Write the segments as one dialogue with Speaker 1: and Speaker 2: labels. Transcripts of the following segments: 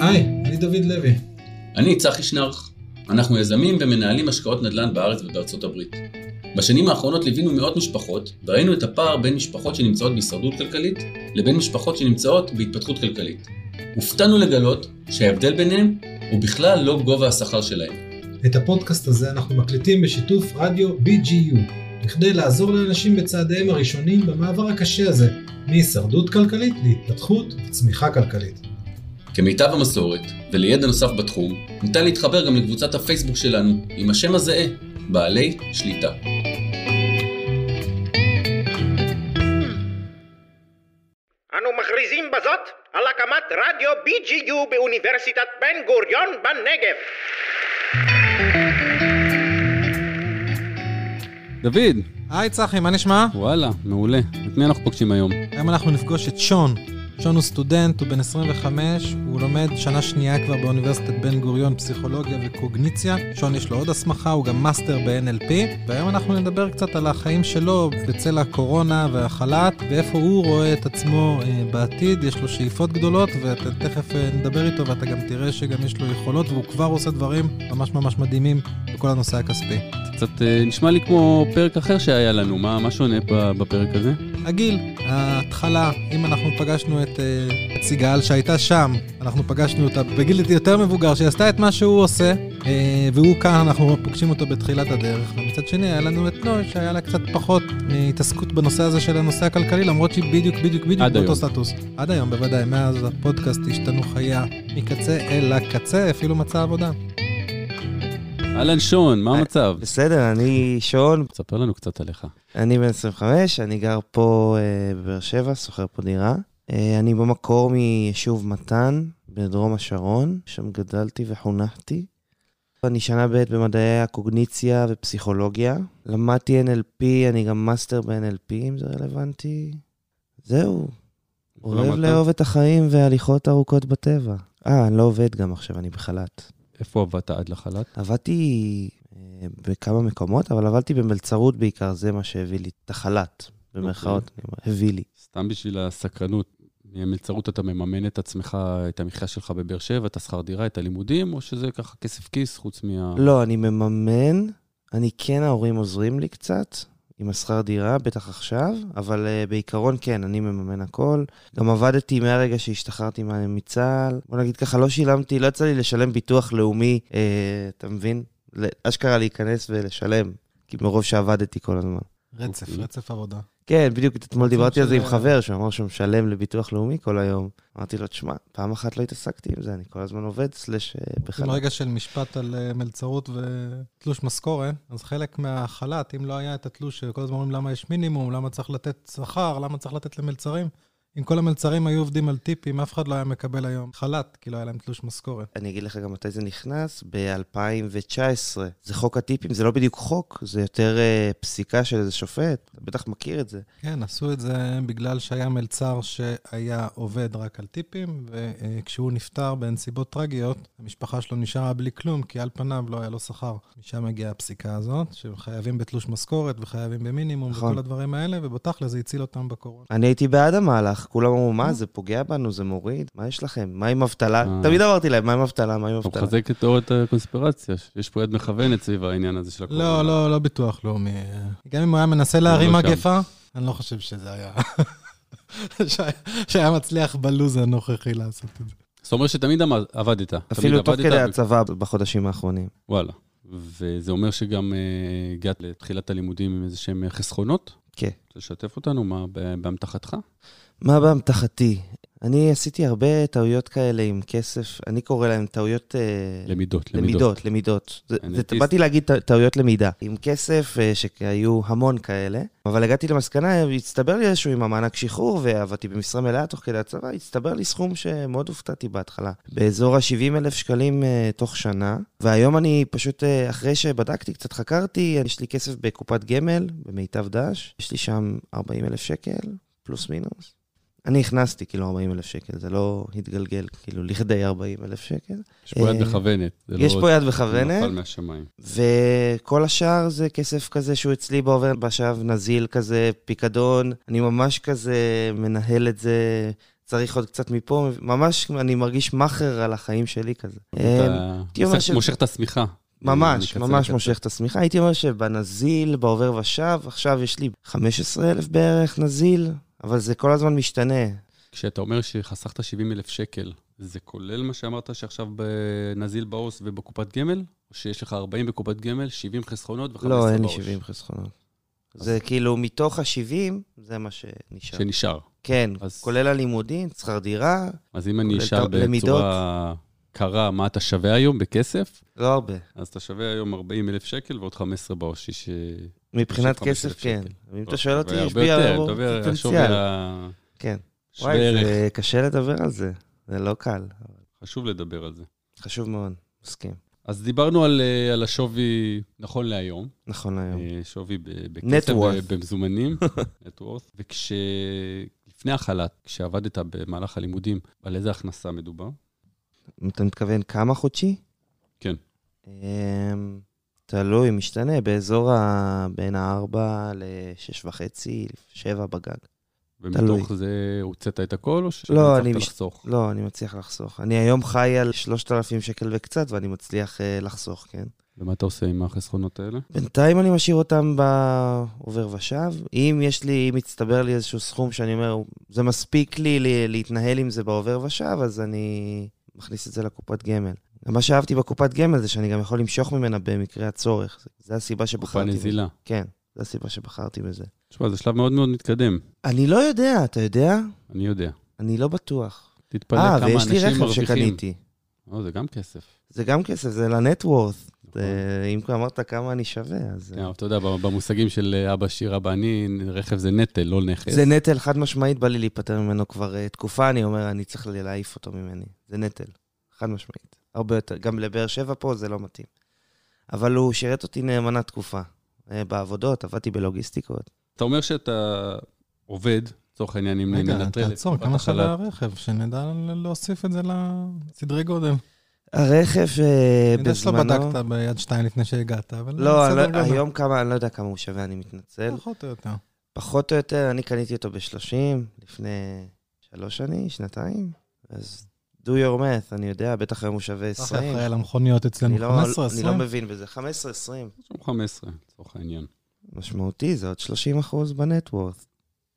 Speaker 1: היי, אני דוד לוי.
Speaker 2: אני צחי שנרח. אנחנו יזמים ומנהלים השקעות נדל"ן בארץ ובארצות הברית. בשנים האחרונות ליווינו מאות משפחות, וראינו את הפער בין משפחות שנמצאות בהישרדות כלכלית, לבין משפחות שנמצאות בהתפתחות כלכלית. הופתענו לגלות שההבדל ביניהם הוא בכלל לא גובה השכר שלהם.
Speaker 1: את הפודקאסט הזה אנחנו מקליטים בשיתוף רדיו BGU, בכדי לעזור לאנשים בצעדיהם הראשונים במעבר הקשה הזה, מהישרדות כלכלית להתפתחות וצמיחה כלכלית.
Speaker 2: כמיטב המסורת, ולידע נוסף בתחום, ניתן להתחבר גם לקבוצת הפייסבוק שלנו עם השם הזהה, בעלי שליטה.
Speaker 3: אנו מכריזים בזאת על הקמת רדיו BGU באוניברסיטת בן גוריון בנגב.
Speaker 4: דוד,
Speaker 1: היי צחי, מה נשמע?
Speaker 4: וואלה, מעולה. את מי אנחנו פוגשים היום?
Speaker 1: היום אנחנו נפגוש את שון. שון הוא סטודנט, הוא בן 25, הוא לומד שנה שנייה כבר באוניברסיטת בן גוריון פסיכולוגיה וקוגניציה. שון יש לו עוד הסמכה, הוא גם מאסטר ב-NLP, והיום אנחנו נדבר קצת על החיים שלו בצל הקורונה והחל"ת, ואיפה הוא רואה את עצמו אה, בעתיד, יש לו שאיפות גדולות, ותכף אה, נדבר איתו ואתה גם תראה שגם יש לו יכולות, והוא כבר עושה דברים ממש ממש מדהימים בכל הנושא הכספי.
Speaker 4: קצת אה, נשמע לי כמו פרק אחר שהיה לנו, מה, מה שונה בפרק הזה?
Speaker 1: הגיל, ההתחלה, אם אנחנו פגשנו את, אה, את סיגל שהייתה שם, אנחנו פגשנו אותה בגיל יותר מבוגר, שהיא עשתה את מה שהוא עושה, אה, והוא כאן, אנחנו פוגשים אותו בתחילת הדרך. ומצד שני, היה לנו את נוי, שהיה לה קצת פחות התעסקות בנושא הזה של הנושא הכלכלי, למרות שהיא בדיוק, בדיוק, בדיוק באותו
Speaker 4: היום.
Speaker 1: סטטוס. עד היום, בוודאי. מאז הפודקאסט השתנו חייה מקצה אל הקצה, אפילו מצא עבודה.
Speaker 4: אהלן שון, מה
Speaker 5: היי.
Speaker 4: המצב?
Speaker 5: בסדר, אני שון,
Speaker 4: תספר לנו קצת עליך.
Speaker 5: אני בן 25, אני גר פה אה, בבאר שבע, שוכר פה דירה. אה, אני במקור מיישוב מתן, בדרום השרון, שם גדלתי וחונכתי. אני שנה ב' במדעי הקוגניציה ופסיכולוגיה. למדתי NLP, אני גם מאסטר ב-NLP, אם זה רלוונטי. זהו, אוהב? לאהוב את החיים והליכות ארוכות בטבע. אה, אני לא עובד גם עכשיו, אני בחל"ת.
Speaker 4: איפה עבדת עד לחל"ת?
Speaker 5: עבדתי אה, בכמה מקומות, אבל עבדתי במלצרות בעיקר, זה מה שהביא לי את החל"ת, במרכאות, אני אומר, הביא לי.
Speaker 4: סתם בשביל הסקרנות, ממלצרות אתה מממן את עצמך, את המחיה שלך בבאר שבע, את השכר דירה, את הלימודים, או שזה ככה כסף כיס חוץ מה...
Speaker 5: לא, אני מממן, אני כן, ההורים עוזרים לי קצת. עם השכר דירה, בטח עכשיו, אבל uh, בעיקרון כן, אני מממן הכל. גם עבדתי מהרגע שהשתחררתי מצה"ל. בוא נגיד ככה, לא שילמתי, לא יצא לי לשלם ביטוח לאומי, uh, אתה מבין? אשכרה להיכנס ולשלם, כי מרוב שעבדתי כל הזמן.
Speaker 1: רצף,
Speaker 4: אוקיי.
Speaker 1: רצף עבודה.
Speaker 5: כן, בדיוק אתמול דיברתי על זה עם חבר, שהוא אמר שהוא משלם לביטוח לאומי כל היום. אמרתי לו, תשמע, פעם אחת לא התעסקתי עם זה, אני כל הזמן עובד, סלש אה, בכלל.
Speaker 1: ברגע של משפט על אה, מלצרות ותלוש משכורת, אז חלק מהחל"ת, אם לא היה את התלוש, שכל הזמן אומרים למה יש מינימום, למה צריך לתת שכר, למה צריך לתת למלצרים, אם כל המלצרים היו עובדים על טיפים, אף אחד לא היה מקבל היום חל"ת, כי לא היה להם תלוש משכורת.
Speaker 5: אני אגיד לך גם מתי זה נכנס, ב-2019. זה חוק הטיפים, זה לא בדיוק חוק, זה יותר אה, פסיקה של איזה שופט, אתה בטח מכיר את זה.
Speaker 1: כן, עשו את זה בגלל שהיה מלצר שהיה עובד רק על טיפים, וכשהוא נפטר בנסיבות טרגיות, המשפחה שלו נשארה בלי כלום, כי על פניו לא היה לו שכר. משם הגיעה הפסיקה הזאת, שחייבים בתלוש משכורת וחייבים במינימום
Speaker 5: נכון.
Speaker 1: וכל הדברים האלה, ובתכל'ס זה הציל אותם בקורונה.
Speaker 5: אני הייתי בעד המהלך, כולם אמרו, מה, זה פוגע בנו, זה מוריד, מה יש לכם? מה עם אבטלה?
Speaker 4: אה.
Speaker 5: תמיד אמרתי להם, מה עם אבטלה, מה עם
Speaker 4: אתה
Speaker 5: אבטלה?
Speaker 4: מחזק את תיאוריית הקונספירציה, יש פה יד מכוונת סביב העניין הזה של הקורונה.
Speaker 1: לא, לא, לא ביטוח לאומי. גם אם הוא היה מנסה להרים
Speaker 4: לא שם.
Speaker 1: מגפה, אני לא חושב שזה היה... שהיה- מצליח בלוז הנוכחי לעשות את זה.
Speaker 4: זאת אומרת שתמיד עבדת.
Speaker 5: אפילו תוך כדי הצבא בחודשים האחרונים.
Speaker 4: וואלה. וזה אומר שגם אה, הגעת לתחילת הלימודים עם איזה שהם חסכונות?
Speaker 5: כן.
Speaker 4: רוצה לשתף אותנו? מה ב- באמתחתך?
Speaker 5: מה באמתחתי? אני עשיתי הרבה טעויות כאלה עם כסף, אני קורא להם טעויות... אה,
Speaker 4: למידות, למידות.
Speaker 5: למידות, למידות. באתי להגיד טעויות למידה. עם כסף, אה, שהיו המון כאלה, אבל הגעתי למסקנה, הצטבר לי איזשהו עם המענק שחרור, ועבדתי במשרה מלאה תוך כדי הצבא, הצטבר לי סכום שמאוד הופתעתי בהתחלה. באזור ה-70 אלף שקלים אה, תוך שנה, והיום אני פשוט, אחרי שבדקתי, קצת חקרתי, יש לי כסף בקופת גמל, במיטב דש, יש לי שם 40 אלף שקל, פלוס מינוס. אני הכנסתי כאילו 40 אלף שקל, זה לא התגלגל כאילו לכדי 40 אלף שקל.
Speaker 4: יש פה יד
Speaker 5: אה,
Speaker 4: מכוונת.
Speaker 5: יש
Speaker 4: לא
Speaker 5: פה יד
Speaker 4: נפל
Speaker 5: מכוונת,
Speaker 4: מהשמיים.
Speaker 5: וכל השאר זה כסף כזה שהוא אצלי בעובר ושב, נזיל כזה, פיקדון. אני ממש כזה מנהל את זה, צריך עוד קצת מפה, ממש אני מרגיש מאכר על החיים שלי כזה.
Speaker 4: אתה
Speaker 5: אומר
Speaker 4: מושך-
Speaker 5: ש-
Speaker 4: מושך את השמיכה.
Speaker 5: ממש, ממש. מושך את השמיכה. הייתי אומר שבנזיל, בעובר ושב, עכשיו יש לי 15,000 בערך נזיל, אבל זה כל הזמן משתנה.
Speaker 4: כשאתה אומר שחסכת 70 אלף שקל, זה כולל מה שאמרת שעכשיו בנזיל בעו"ס ובקופת גמל? או שיש לך 40 בקופת גמל, 70 חסכונות ו-15 בעו"ש?
Speaker 5: לא, אין לי 70 חסכונות. זה כאילו, מתוך ה-70, זה מה שנשאר.
Speaker 4: שנשאר.
Speaker 5: כן,
Speaker 4: אז-
Speaker 5: כולל הלימודים, שכר דירה,
Speaker 4: אז אם אני אשאל
Speaker 5: את הלמידות.
Speaker 4: קרה מה אתה שווה היום בכסף,
Speaker 5: לא הרבה.
Speaker 4: אז אתה שווה היום 40 אלף שקל ועוד 15 בעו"ש, ש...
Speaker 5: מבחינת
Speaker 4: 35,000
Speaker 5: כסף, כן. אם אתה שואל אותי, יש בי
Speaker 4: יותר,
Speaker 5: הרבה
Speaker 4: השווי
Speaker 5: פוטנציאל. כן. וואי. זה קשה לדבר על זה. זה לא קל.
Speaker 4: חשוב לדבר על זה.
Speaker 5: חשוב מאוד, מסכים.
Speaker 4: אז דיברנו על, אה, על השווי נכון להיום,
Speaker 5: נכון היום.
Speaker 4: אה, שווי בכסף, במזומנים, net worth, וכשלפני החל"ת, כשעבדת במהלך הלימודים, על איזה הכנסה מדובר?
Speaker 5: אתה מתכוון כמה חודשי?
Speaker 4: כן.
Speaker 5: אמ, תלוי, משתנה, באזור ה... בין ה-4 ל-6 וחצי, 7 בגג.
Speaker 4: ומתוך זה הוצאת את הכל, או
Speaker 5: לא,
Speaker 4: שהצלחת
Speaker 5: אני מש-
Speaker 4: לחסוך?
Speaker 5: לא, אני מצליח לחסוך. אני היום חי על 3,000 שקל וקצת, ואני מצליח uh, לחסוך, כן?
Speaker 4: ומה אתה עושה עם החסכונות האלה?
Speaker 5: בינתיים אני משאיר אותם בעובר ושב. אם יש לי, אם מצטבר לי איזשהו סכום שאני אומר, זה מספיק לי להתנהל עם זה בעובר ושב, אז אני מכניס את זה לקופת גמל. מה שאהבתי בקופת גמל זה שאני גם יכול למשוך ממנה במקרה הצורך. זה- זה הסיבה
Speaker 4: קופה
Speaker 5: שבחרתי בזה.
Speaker 4: נזילה.
Speaker 5: כן, זו הסיבה שבחרתי בזה.
Speaker 4: תשמע, זה שלב מאוד מאוד מתקדם,
Speaker 5: אני לא יודע, אתה יודע?
Speaker 4: אני יודע.
Speaker 5: אני לא בטוח.
Speaker 4: תתפלא
Speaker 5: אה,
Speaker 4: כמה
Speaker 5: ויש לי
Speaker 4: אנשים
Speaker 5: רכב
Speaker 4: מרוויחים.
Speaker 5: שקניתי.
Speaker 4: או, זה גם כסף.
Speaker 5: זה גם כסף, זה לנטוורת'.
Speaker 4: נכון.
Speaker 5: אם כבר אמרת כמה אני שווה, אז...
Speaker 4: כן, אבל אתה יודע, במושגים של אה, אבא שיר, אבא אני, רכב זה נטל, לא נכס.
Speaker 5: זה נטל חד משמעית, בא לי להיפטר ממנו כבר אה, תקופה, אני אומר, אני צריך להעיף אותו ממני. זה נטל, חד משמעית. הרבה יותר. גם לבאר שבע פה זה לא מתאים. אבל הוא שירת אותי נאמנה תקופה. אה, בעבודות, עבדתי בלוגיסטיקות.
Speaker 4: אתה אומר שאתה עובד, לצורך העניין, אם
Speaker 1: רגע,
Speaker 4: ננטרל את
Speaker 1: תעצור,
Speaker 4: תקופת
Speaker 1: כמה שווה
Speaker 4: החל"ת.
Speaker 1: הרכב, שנדע להוסיף את זה לסדרי גודל.
Speaker 5: הרכב אה,
Speaker 1: אני יודע שלא
Speaker 5: בזמנו...
Speaker 1: בדקת ביד שתיים לפני שהגעת, אבל
Speaker 5: לא, אני
Speaker 1: בסדר
Speaker 5: לא-
Speaker 1: גודל.
Speaker 5: היום כמה, אני לא יודע כמה הוא שווה, אני מתנצל.
Speaker 1: פחות או יותר.
Speaker 5: פחות או יותר, אני קניתי אותו ב-30 לפני שלוש שנים, שנתיים. אז do your math, אני יודע, בטח היום הוא שווה
Speaker 1: ככה
Speaker 5: 20.
Speaker 1: אחראי על המכוניות אצלנו,
Speaker 5: אני לא-
Speaker 1: 15,
Speaker 5: אני לא
Speaker 1: 20.
Speaker 5: מבין בזה, 15-20.
Speaker 4: שם 15, לצורך העניין.
Speaker 5: משמעותי, זה עוד 30 אחוז בנטוורט.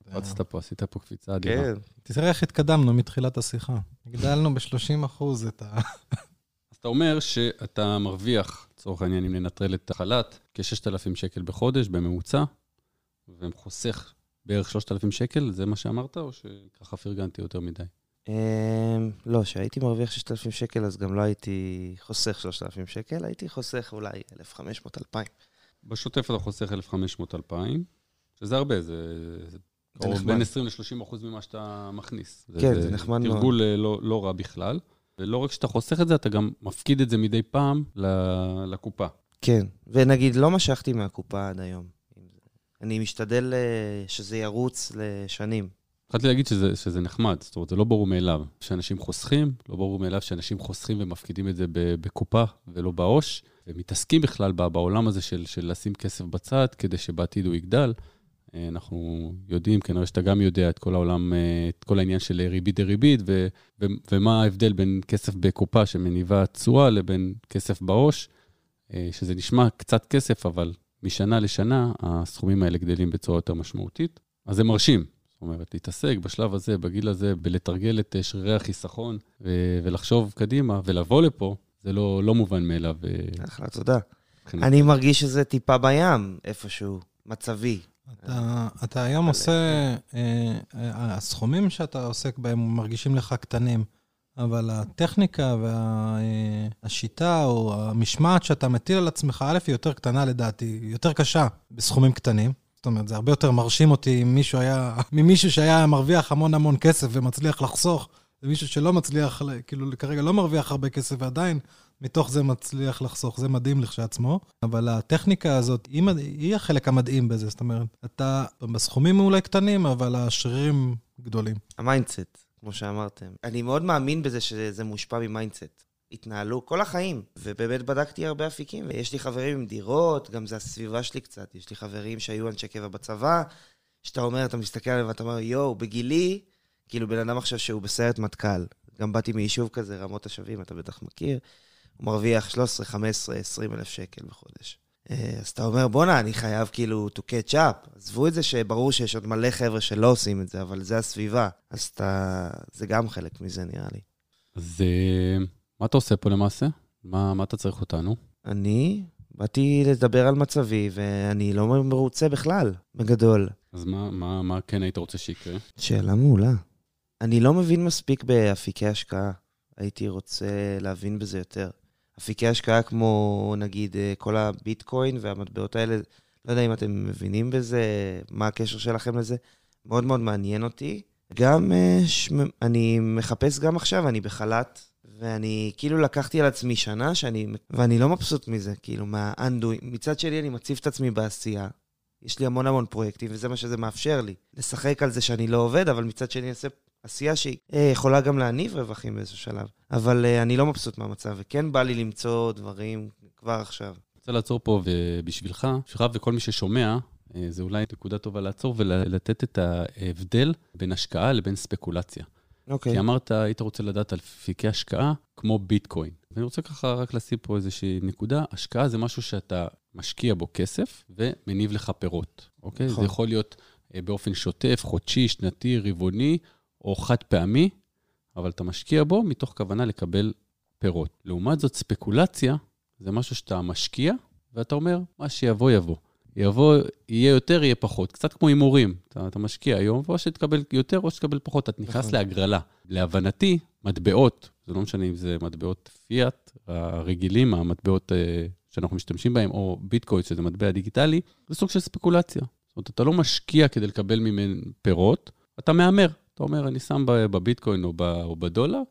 Speaker 4: רצת פה, עשית פה קפיצה אדירה.
Speaker 5: כן.
Speaker 1: תראה איך התקדמנו מתחילת השיחה. הגדלנו ב-30 אחוז את ה...
Speaker 4: אז אתה אומר שאתה מרוויח, לצורך העניין, אם ננטרל את החל"ת, כ-6,000 שקל בחודש בממוצע, וחוסך בערך 3,000 שקל, זה מה שאמרת, או שככה פרגנתי יותר מדי?
Speaker 5: אמ, לא, כשהייתי מרוויח 6,000 שקל, אז גם לא הייתי חוסך 3,000 שקל, הייתי חוסך אולי 1,500-2,000.
Speaker 4: בשוטף אתה חוסך 1,500-2,000, שזה הרבה, זה... זה
Speaker 5: נחמד.
Speaker 4: בין 20 ל-30 אחוז ממה שאתה מכניס.
Speaker 5: כן, זה נחמד מאוד.
Speaker 4: תרגול אה, לא, לא רע בכלל. ולא רק שאתה חוסך את זה, אתה גם מפקיד את זה מדי פעם לקופה.
Speaker 5: כן, ונגיד, לא משכתי מהקופה עד היום. אני משתדל אה, שזה ירוץ לשנים.
Speaker 4: התחלתי להגיד שזה, שזה נחמד, זאת אומרת, זה לא ברור מאליו שאנשים חוסכים, לא ברור מאליו שאנשים חוסכים ומפקידים את זה בקופה ולא בעו"ש, ומתעסקים בכלל בעולם הזה של, של לשים כסף בצד כדי שבעתיד הוא יגדל. אה, אנחנו יודעים, כנראה שאתה גם יודע את כל העולם, אה, את כל העניין של ריבית דריבית, ו- ו- ומה ההבדל בין כסף בקופה שמניבה תשואה לבין כסף בעו"ש, אה, שזה נשמע קצת כסף, אבל משנה לשנה הסכומים האלה גדלים בצורה יותר משמעותית. אז זה מרשים. זאת אומרת, להתעסק בשלב הזה, בגיל הזה, בלתרגל את שרירי החיסכון ו- ולחשוב קדימה ולבוא לפה, זה לא, לא מובן מאליו.
Speaker 5: אחלה, תודה. אני מרגיש שזה טיפה בים, איפשהו, מצבי.
Speaker 1: אתה, אתה היום עושה, אה, אה, הסכומים שאתה עוסק בהם מרגישים לך קטנים, אבל הטכניקה והשיטה או המשמעת שאתה מטיל על עצמך, א', היא יותר קטנה לדעתי, יותר קשה בסכומים קטנים. זאת אומרת, זה הרבה יותר מרשים אותי אם מישהו היה, ממישהו שהיה מרוויח המון המון כסף ומצליח לחסוך, ומישהו שלא מצליח, כאילו כרגע לא מרוויח הרבה כסף ועדיין מתוך זה מצליח לחסוך, זה מדהים לכשעצמו. אבל הטכניקה הזאת, היא, היא החלק המדהים בזה, זאת אומרת, אתה בסכומים אולי קטנים, אבל השרירים גדולים.
Speaker 5: ה mindset, כמו שאמרתם. אני מאוד מאמין בזה שזה מושפע מ mindset. התנהלו כל החיים, ובאמת בדקתי הרבה אפיקים, ויש לי חברים עם דירות, גם זה הסביבה שלי קצת. יש לי חברים שהיו אנשי קבע בצבא, שאתה אומר, אתה מסתכל עליהם ואתה אומר, יואו, בגילי, כאילו בן אדם עכשיו שהוא בסיירת מטכ"ל, גם באתי מיישוב כזה, רמות השבים, אתה בטח מכיר, הוא מרוויח 13, 15, 20 אלף שקל בחודש. אה, אז אתה אומר, בואנה, אני חייב כאילו to catch up. עזבו את זה שברור שיש עוד מלא חבר'ה שלא עושים את זה, אבל זה הסביבה. אז אתה... זה גם חלק מזה, נראה לי.
Speaker 4: אז אה, מה אתה עושה פה למעשה? מה, מה אתה צריך אותנו?
Speaker 5: אני באתי לדבר על מצבי, ואני לא מרוצה בכלל, בגדול.
Speaker 4: אז מה, מה, מה כן היית רוצה שיקרה?
Speaker 5: שאלה מעולה. אני לא מבין מספיק באפיקי השקעה. הייתי רוצה להבין בזה יותר. אפיקי השקעה כמו, נגיד, אה, כל הביטקוין והמטבעות האלה, לא יודע אם אתם מבינים בזה, מה הקשר שלכם לזה. מאוד מאוד מעניין אותי. גם, אה. אני מחפש גם עכשיו, אני בחל"ת, ואני כאילו לקחתי על עצמי שנה, שאני, ואני לא מבסוט מזה, כאילו, מהאנדוי. מצד שני, אני מציב את עצמי בעשייה. יש לי המון המון פרויקטים, וזה מה שזה מאפשר לי. לשחק על זה שאני לא עובד, אבל מצד שני, אני אעשה עשייה שהיא אה, יכולה גם להניב רווחים באיזשהו שלב. אבל אה, אני לא מבסוט מהמצב, וכן בא לי למצוא דברים כבר עכשיו.
Speaker 4: אני רוצה לעצור פה, ובשבילך, בשבילך וכל מי ששומע, אה, זה אולי נקודה טובה לעצור ולתת את ההבדל בין השקעה לבין ספקולציה.
Speaker 5: אוקיי.
Speaker 4: כי אמרת, היית רוצה לדעת על אפיקי השקעה כמו ביטקוין. ואני רוצה ככה רק לשים פה איזושהי נקודה. השקעה זה משהו שאתה משקיע בו כסף ומניב לך פירות, אוקיי?
Speaker 5: נכון.
Speaker 4: זה יכול להיות באופן שוטף, חודשי, שנתי, רבעוני, או חד פעמי, אבל אתה משקיע בו מתוך כוונה לקבל פירות. לעומת זאת, ספקולציה זה משהו שאתה משקיע, ואתה אומר, מה שיבוא, יבוא. יבוא, יהיה יותר, יהיה פחות. קצת כמו הימורים. אתה, אתה משקיע היום, או שתקבל יותר או שתקבל פחות. אתה נכנס
Speaker 5: נכון.
Speaker 4: להגרלה. להבנתי, מטבעות, זה לא משנה אם זה מטבעות פיאט, הרגילים, המטבעות אה, שאנחנו משתמשים בהם, או ביטקוין, שזה מטבע דיגיטלי, זה סוג של ספקולציה. זאת אומרת, אתה לא משקיע כדי לקבל ממנו פירות, אתה מהמר. אתה אומר, אני שם בביטקוין או, ב, או בדולר,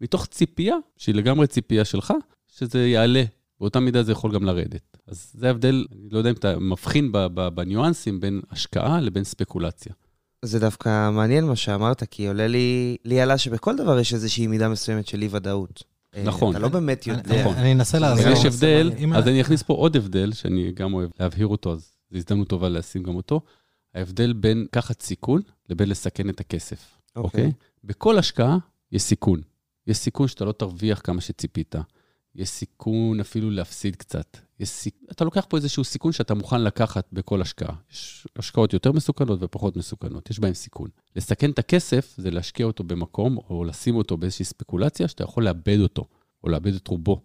Speaker 4: מתוך ציפייה, שהיא לגמרי ציפייה שלך, שזה יעלה. באותה מידה זה יכול גם לרדת. אז זה ההבדל, אני לא יודע אם אתה מבחין בניואנסים בין השקעה לבין ספקולציה.
Speaker 5: זה דווקא מעניין מה שאמרת, כי עולה לי, לי עלה שבכל דבר יש איזושהי מידה מסוימת של אי-ודאות. אה,
Speaker 4: נכון.
Speaker 5: אתה לא באמת יודע.
Speaker 4: נכון.
Speaker 1: אני אנסה לעזור.
Speaker 4: יש הבדל, אז אני אכניס פה עוד הבדל, שאני גם אוהב להבהיר אותו, אז זו הזדמנות טובה לשים גם אותו. ההבדל בין לקחת סיכון לבין לסכן את הכסף,
Speaker 5: אוקיי.
Speaker 4: אוקיי? בכל השקעה יש סיכון. יש סיכון שאתה לא תרוויח כמה שציפית. יש סיכון אפילו להפסיד קצת. יש סיכ... אתה לוקח פה איזשהו סיכון שאתה מוכן לקחת בכל השקעה. יש השקעות יותר מסוכנות ופחות מסוכנות, יש בהן סיכון. לסכן את הכסף זה להשקיע אותו במקום, או לשים אותו באיזושהי ספקולציה שאתה יכול לאבד אותו, או לאבד את רובו,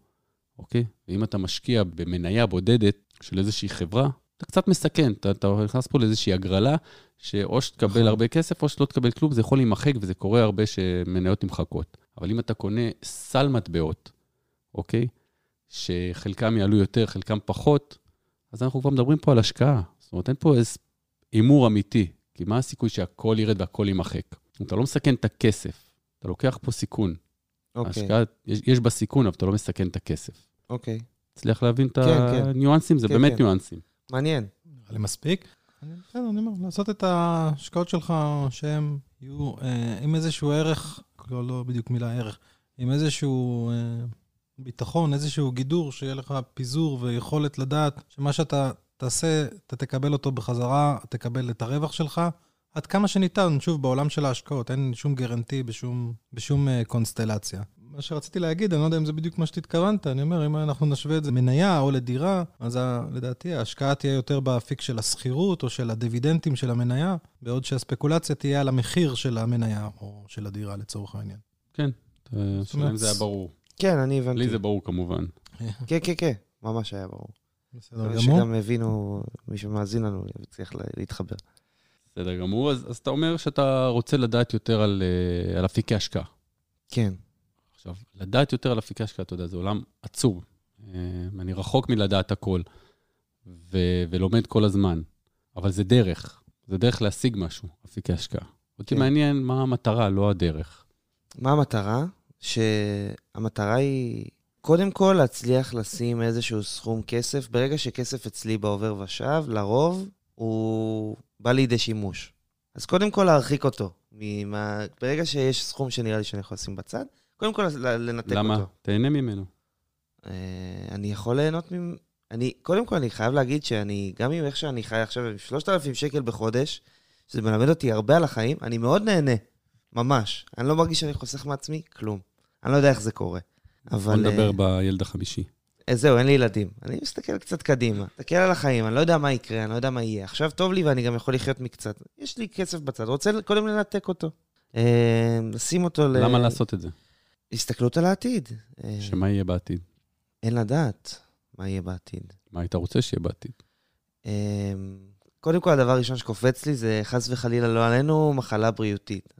Speaker 4: אוקיי? ואם אתה משקיע במניה בודדת של איזושהי חברה, אתה קצת מסכן, אתה, אתה נכנס פה לאיזושהי הגרלה, שאו שתקבל
Speaker 5: נכון.
Speaker 4: הרבה כסף או שלא תקבל כלום, זה יכול להימחק, וזה קורה הרבה שמניות נמחקות. אבל אם אתה קונה סל מטבעות, אוקיי? שחלקם יעלו יותר, חלקם פחות, אז אנחנו כבר מדברים פה על השקעה. זאת אומרת, אין פה איזה הימור אמיתי, כי מה הסיכוי שהכל ירד והכל יימחק? אתה לא מסכן את הכסף, אתה לוקח פה סיכון.
Speaker 5: אוקיי,
Speaker 4: ההשקעה, יש, יש בה סיכון, אבל אתה לא מסכן את הכסף.
Speaker 5: אוקיי.
Speaker 4: תצליח להבין את
Speaker 5: כן, כן.
Speaker 4: הניואנסים? זה
Speaker 5: כן,
Speaker 4: באמת
Speaker 5: כן.
Speaker 4: ניואנסים.
Speaker 5: מעניין.
Speaker 1: נראה לי מספיק. בסדר, אני אומר, לעשות את ההשקעות שלך שהן יהיו אה, עם איזשהו ערך, לא, לא בדיוק מילה ערך, עם איזשהו אה, ביטחון, איזשהו גידור, שיהיה לך פיזור ויכולת לדעת שמה שאתה תעשה, אתה תקבל אותו בחזרה, תקבל את הרווח שלך, עד כמה שניתן, שוב, בעולם של ההשקעות, אין שום גרנטי בשום, בשום אה, קונסטלציה. מה שרציתי להגיד, אני לא יודע אם זה בדיוק מה שהתכוונת, אני אומר, אם אנחנו נשווה את זה מניה או לדירה, אז ה- לדעתי ההשקעה תהיה יותר באפיק של השכירות או של הדיבידנדים של המניה, בעוד שהספקולציה תהיה על המחיר של המניה או של הדירה לצורך העניין.
Speaker 4: כן, השאלה אם זה היה ברור.
Speaker 5: כן, אני הבנתי.
Speaker 4: לי זה ברור כמובן.
Speaker 5: כן, כן, כן, ממש היה ברור.
Speaker 1: בסדר גמור.
Speaker 5: שגם הבינו, מי שמאזין לנו לה- להתחבר.
Speaker 4: בסדר גמור. אז, אז אתה אומר שאתה רוצה לדעת יותר על, אה, על אפיקי השקעה.
Speaker 5: כן,
Speaker 4: עכשיו, לדעת יותר על אפיקי השקעה, אתה יודע, זה עולם עצום. אה, אני רחוק מלדעת הכל, ו- ולומד כל הזמן. אבל זה דרך, זה דרך להשיג משהו, אפיקי השקעה. אותי
Speaker 5: כן.
Speaker 4: מעניין מה המטרה, לא הדרך.
Speaker 5: מה המטרה? שהמטרה היא קודם כל להצליח לשים איזשהו סכום כסף. ברגע שכסף אצלי בעובר ושב, לרוב הוא בא לידי שימוש. אז קודם כל להרחיק אותו. ממה... ברגע שיש סכום שנראה לי שאני יכול לשים בצד, קודם כל לנתק
Speaker 4: למה?
Speaker 5: אותו.
Speaker 4: תהנה ממנו.
Speaker 5: אה, אני יכול ליהנות מ... אני, קודם כל, אני חייב להגיד שאני, גם עם איך שאני חי עכשיו, עם 3,000 שקל בחודש, שזה מלמד אותי הרבה על החיים, אני מאוד נהנה ממש. אני לא מרגיש שאני חוסך מעצמי כלום. אני לא יודע איך זה קורה.
Speaker 4: בוא
Speaker 5: אבל...
Speaker 4: נדבר
Speaker 5: אה,
Speaker 4: בילד החמישי.
Speaker 5: אה, זהו, אין לי ילדים. אני מסתכל קצת קדימה. מסתכל על החיים, אני לא יודע מה יקרה, אני לא יודע מה יהיה. עכשיו טוב לי ואני גם יכול לחיות מקצת. יש לי כסף בצד, רוצה קודם לנתק אותו. לשים אותו ל...
Speaker 4: למה לעשות את זה?
Speaker 5: הסתכלות על העתיד. אה,
Speaker 4: שמה יהיה בעתיד?
Speaker 5: אין לדעת מה יהיה בעתיד.
Speaker 4: מה היית רוצה שיהיה בעתיד?
Speaker 5: אה, קודם כל, הדבר הראשון שקופץ לי זה חס וחלילה לא עלינו, מחלה בריאותית.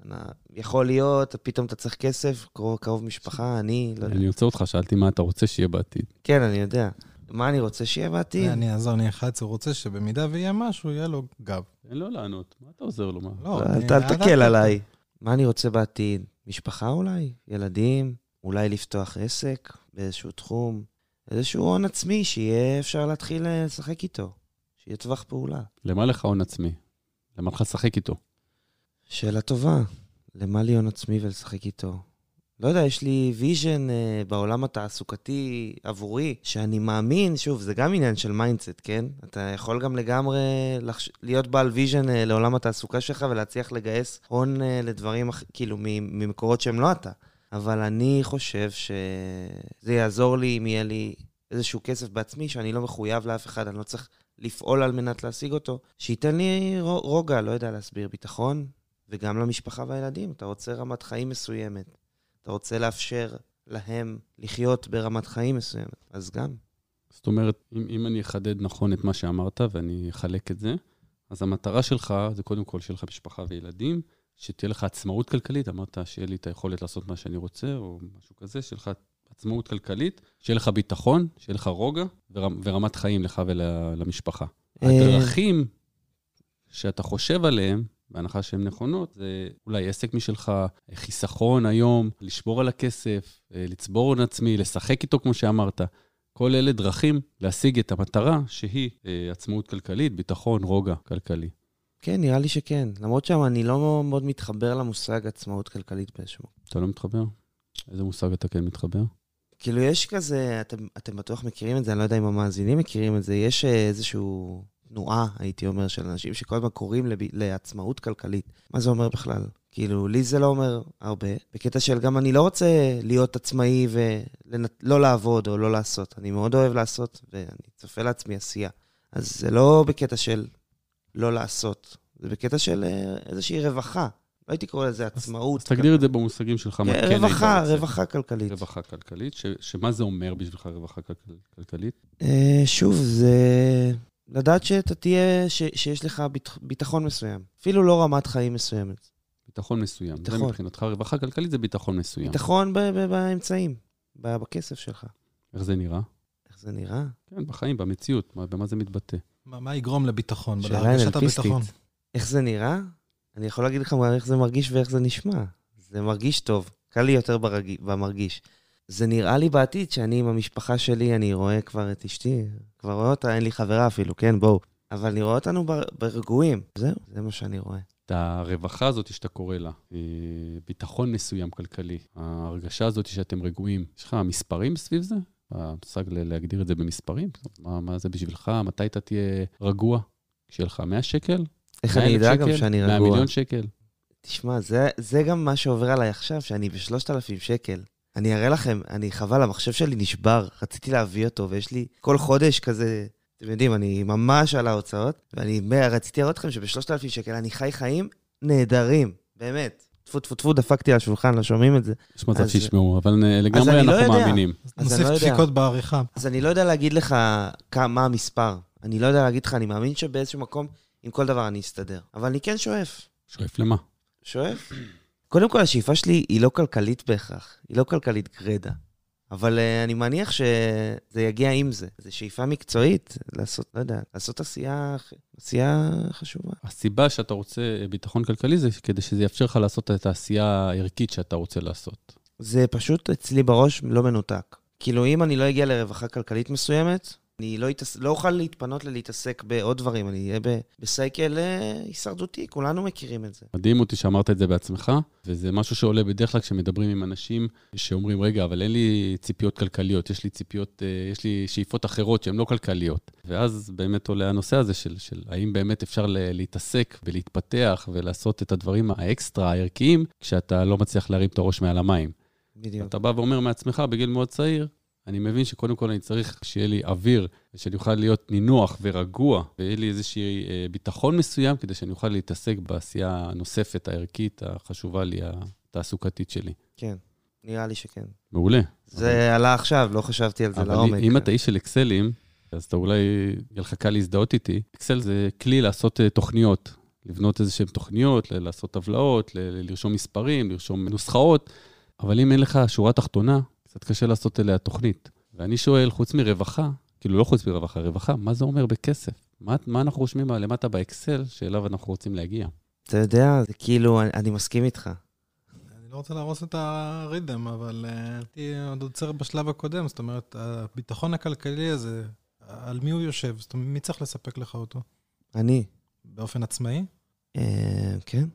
Speaker 5: יכול להיות, פתאום אתה צריך כסף, קרוב, קרוב משפחה, אני, לא יודע.
Speaker 4: אני עוצר אותך, שאלתי מה אתה רוצה שיהיה בעתיד.
Speaker 5: כן, אני יודע. מה אני רוצה שיהיה בעתיד?
Speaker 1: אני אעזור, אני אחד, רוצה שבמידה ויהיה משהו, יהיה לו גב.
Speaker 4: אין לו לענות, מה אתה עוזר לו? מה?
Speaker 1: לא,
Speaker 5: אל
Speaker 1: תקשה
Speaker 5: עליי. מה אני רוצה בעתיד? משפחה אולי? ילדים? אולי לפתוח עסק באיזשהו תחום? איזשהו הון עצמי שיהיה אפשר להתחיל אה, לשחק איתו. שיהיה טווח פעולה.
Speaker 4: למה לך הון עצמי? למה לך לשחק איתו?
Speaker 5: שאלה טובה. למה לי הון עצמי ולשחק איתו? לא יודע, יש לי vision אה, בעולם התעסוקתי עבורי, שאני מאמין, שוב, זה גם עניין של mindset, כן? אתה יכול גם לגמרי לחש... להיות בעל vision אה, לעולם התעסוקה שלך ולהצליח לגייס הון אה, לדברים, כאילו, ממקורות שהם לא אתה. אבל אני חושב שזה יעזור לי אם יהיה לי איזשהו כסף בעצמי, שאני לא מחויב לאף אחד, אני לא צריך לפעול על מנת להשיג אותו, שייתן לי רו- רוגע, לא יודע להסביר, ביטחון, וגם למשפחה והילדים. אתה רוצה רמת חיים מסוימת. אתה רוצה לאפשר להם לחיות ברמת חיים מסוימת, אז גם.
Speaker 4: זאת אומרת, אם, אם אני אחדד נכון את מה שאמרת ואני אחלק את זה, אז המטרה שלך זה קודם כל שיהיה לך משפחה וילדים, שתהיה לך עצמאות כלכלית, אמרת שיהיה לי את היכולת לעשות מה שאני רוצה, או משהו כזה, שיהיה לך עצמאות כלכלית, שיהיה לך ביטחון, שיהיה לך רוגע ורמ, ורמת חיים לך ולמשפחה.
Speaker 5: אה,
Speaker 4: הדרכים שאתה חושב עליהם, בהנחה שהן נכונות, זה אולי עסק משלך, חיסכון היום, לשמור על הכסף, אה, לצבור הון עצמי, לשחק איתו, כמו שאמרת. כל אלה דרכים להשיג את המטרה, שהיא אה, עצמאות כלכלית, ביטחון, רוגע כלכלי.
Speaker 5: כן, נראה לי שכן. למרות שאני לא מאוד מתחבר למושג עצמאות כלכלית באיזשהו מקום.
Speaker 4: אתה לא מתחבר? איזה מושג אתה כן מתחבר?
Speaker 5: כאילו, יש כזה, אתם, אתם בטוח מכירים את זה, אני לא יודע אם המאזינים מכירים את זה, יש אה, איזשהו תנועה, הייתי אומר, של אנשים שכל הזמן קוראים לב, לעצמאות כלכלית. מה זה אומר בכלל? כאילו, לי זה לא אומר הרבה. בקטע של גם אני לא רוצה להיות עצמאי ולא לעבוד או לא לעשות. אני מאוד אוהב לעשות, ואני צופה לעצמי עשייה. אז זה לא בקטע של לא לעשות, זה בקטע של אה, איזושהי רווחה. לא הייתי קורא לזה עצמאות.
Speaker 4: אז תגדיר את זה במושגים שלך, מה
Speaker 5: כן,
Speaker 4: כן
Speaker 5: רווחה. רווחה כלכלית.
Speaker 4: רווחה כלכלית, שמה זה אומר בשבילך רווחה כל- כלכלית?
Speaker 5: אה, שוב, זה לדעת שאתה תהיה, ש, שיש לך ביט, ביטחון מסוים. אפילו לא רמת חיים מסוימת.
Speaker 4: ביטחון מסוים. זה
Speaker 5: ביטחון.
Speaker 4: מבחינתך, רווחה כלכלית זה ביטחון מסוים.
Speaker 5: ביטחון ב, ב, באמצעים, ב, בכסף שלך.
Speaker 4: איך זה נראה?
Speaker 5: איך זה נראה?
Speaker 4: כן, בחיים, במציאות, מה- במה זה מתבטא?
Speaker 1: מה מה יגרום לביטחון?
Speaker 5: שאלה
Speaker 1: להרגשת. הביטחון.
Speaker 5: איך זה נראה? אני יכול להגיד לך איך זה מרגיש ואיך זה נשמע. זה מרגיש טוב, קל לי יותר ברג... במרגיש. זה נראה לי בעתיד שאני עם המשפחה שלי, אני רואה כבר את אשתי, כבר רואה אותה, אין לי חברה אפילו, כן, בואו. אבל אני רואה אותנו בר- ברגועים. זהו, זה מה שאני רואה.
Speaker 4: את הרווחה הזאת שאתה קורא לה, אה, ביטחון מסוים כלכלי, ההרגשה הזאת שאתם רגועים, יש לך מספרים סביב זה? המושג להגדיר את זה במספרים? מה, מה זה בשבילך? מתי אתה תהיה רגוע? כשיהיה לך 100 שקל?
Speaker 5: איך
Speaker 4: 100
Speaker 5: אני אדע גם? שאני
Speaker 4: 100
Speaker 5: רגוע?
Speaker 4: מיליון שקל?
Speaker 5: תשמע, זה, זה גם מה שעובר עליי עכשיו, שאני ב-3,000 שקל. אני אראה לכם, אני חבל, המחשב שלי נשבר, רציתי להביא אותו, ויש לי כל חודש כזה, אתם יודעים, אני ממש על ההוצאות, ואני רציתי להראות לכם שב-3,000 שקל אני חי חיים נהדרים, באמת. טפו טפו טפו, דפקתי על השולחן, לא שומעים את זה.
Speaker 4: יש מצב
Speaker 5: אז-
Speaker 4: שישמעו, אבל אה, לגמרי
Speaker 5: לא
Speaker 4: אנחנו
Speaker 5: יודע.
Speaker 4: מאמינים.
Speaker 5: אז
Speaker 1: נוסיף
Speaker 5: אני לא יודע.
Speaker 1: דפיקות בעריכה.
Speaker 5: אז אני לא יודע להגיד לך כמה, מה המספר. אני לא יודע להגיד לך, אני מאמין שבאיזשהו מקום, עם כל דבר אני אסתדר. אבל אני כן שואף.
Speaker 4: שואף למה?
Speaker 5: שואף? קודם כל, השאיפה שלי היא לא כלכלית בהכרח, היא לא כלכלית גרידא. אבל uh, אני מניח שזה יגיע עם זה. זו שאיפה מקצועית, לעשות, לא יודע, לעשות עשייה, עשייה חשובה.
Speaker 4: הסיבה שאתה רוצה אה, ביטחון כלכלי זה כדי שזה יאפשר לך לעשות את העשייה הערכית שאתה רוצה לעשות.
Speaker 5: זה פשוט אצלי בראש לא מנותק. כאילו, אם אני לא אגיע לרווחה כלכלית מסוימת, אני לא, יתעס... לא אוכל להתפנות ללהתעסק בעוד דברים, אני אהיה ב... בסייקל אה, הישרדותי, כולנו מכירים את זה.
Speaker 4: מדהים אותי שאמרת את זה בעצמך, וזה משהו שעולה בדרך כלל כשמדברים עם אנשים שאומרים, רגע, אבל אין לי ציפיות כלכליות, יש לי ציפיות, אה, יש לי שאיפות אחרות שהן לא כלכליות. ואז באמת עולה הנושא הזה של, של האם באמת אפשר להתעסק ולהתפתח ולעשות את הדברים האקסטרה הערכיים, כשאתה לא מצליח להרים את הראש מעל המים.
Speaker 5: בדיוק.
Speaker 4: אתה בא ואומר מעצמך בגיל מאוד צעיר, אני מבין שקודם כל אני צריך שיהיה לי אוויר, ושאני אוכל להיות נינוח ורגוע, ויהיה לי איזשהו אה, ביטחון מסוים, כדי שאני אוכל להתעסק בעשייה הנוספת, הערכית, החשובה לי, התעסוקתית שלי.
Speaker 5: כן, נראה לי שכן.
Speaker 4: מעולה.
Speaker 5: זה עלה עכשיו, לא חשבתי על זה
Speaker 4: אבל
Speaker 5: לעומק.
Speaker 4: אם אתה איש של אקסלים, אז אתה אולי, יהיה לך קל להזדהות איתי. אקסל זה כלי לעשות אה, תוכניות, לבנות איזה שהן תוכניות, לעשות טבלאות, לרשום מספרים, לרשום נוסחאות, אבל אם אין לך שורה תחתונה, קצת קשה לעשות אליה תוכנית. ואני שואל, חוץ מרווחה, כאילו לא חוץ מרווחה, רווחה, מה זה אומר בכסף? מה, מה אנחנו רושמים למטה באקסל שאליו אנחנו רוצים להגיע?
Speaker 5: אתה יודע, זה כאילו, אני, אני מסכים איתך.
Speaker 1: אני לא רוצה להרוס את הריתם, אבל אה, הייתי עוד עוצר בשלב הקודם, זאת אומרת, הביטחון הכלכלי הזה, על מי הוא יושב? זאת אומרת, מי צריך לספק לך אותו?
Speaker 5: אני.
Speaker 1: באופן עצמאי?
Speaker 5: אה, כן.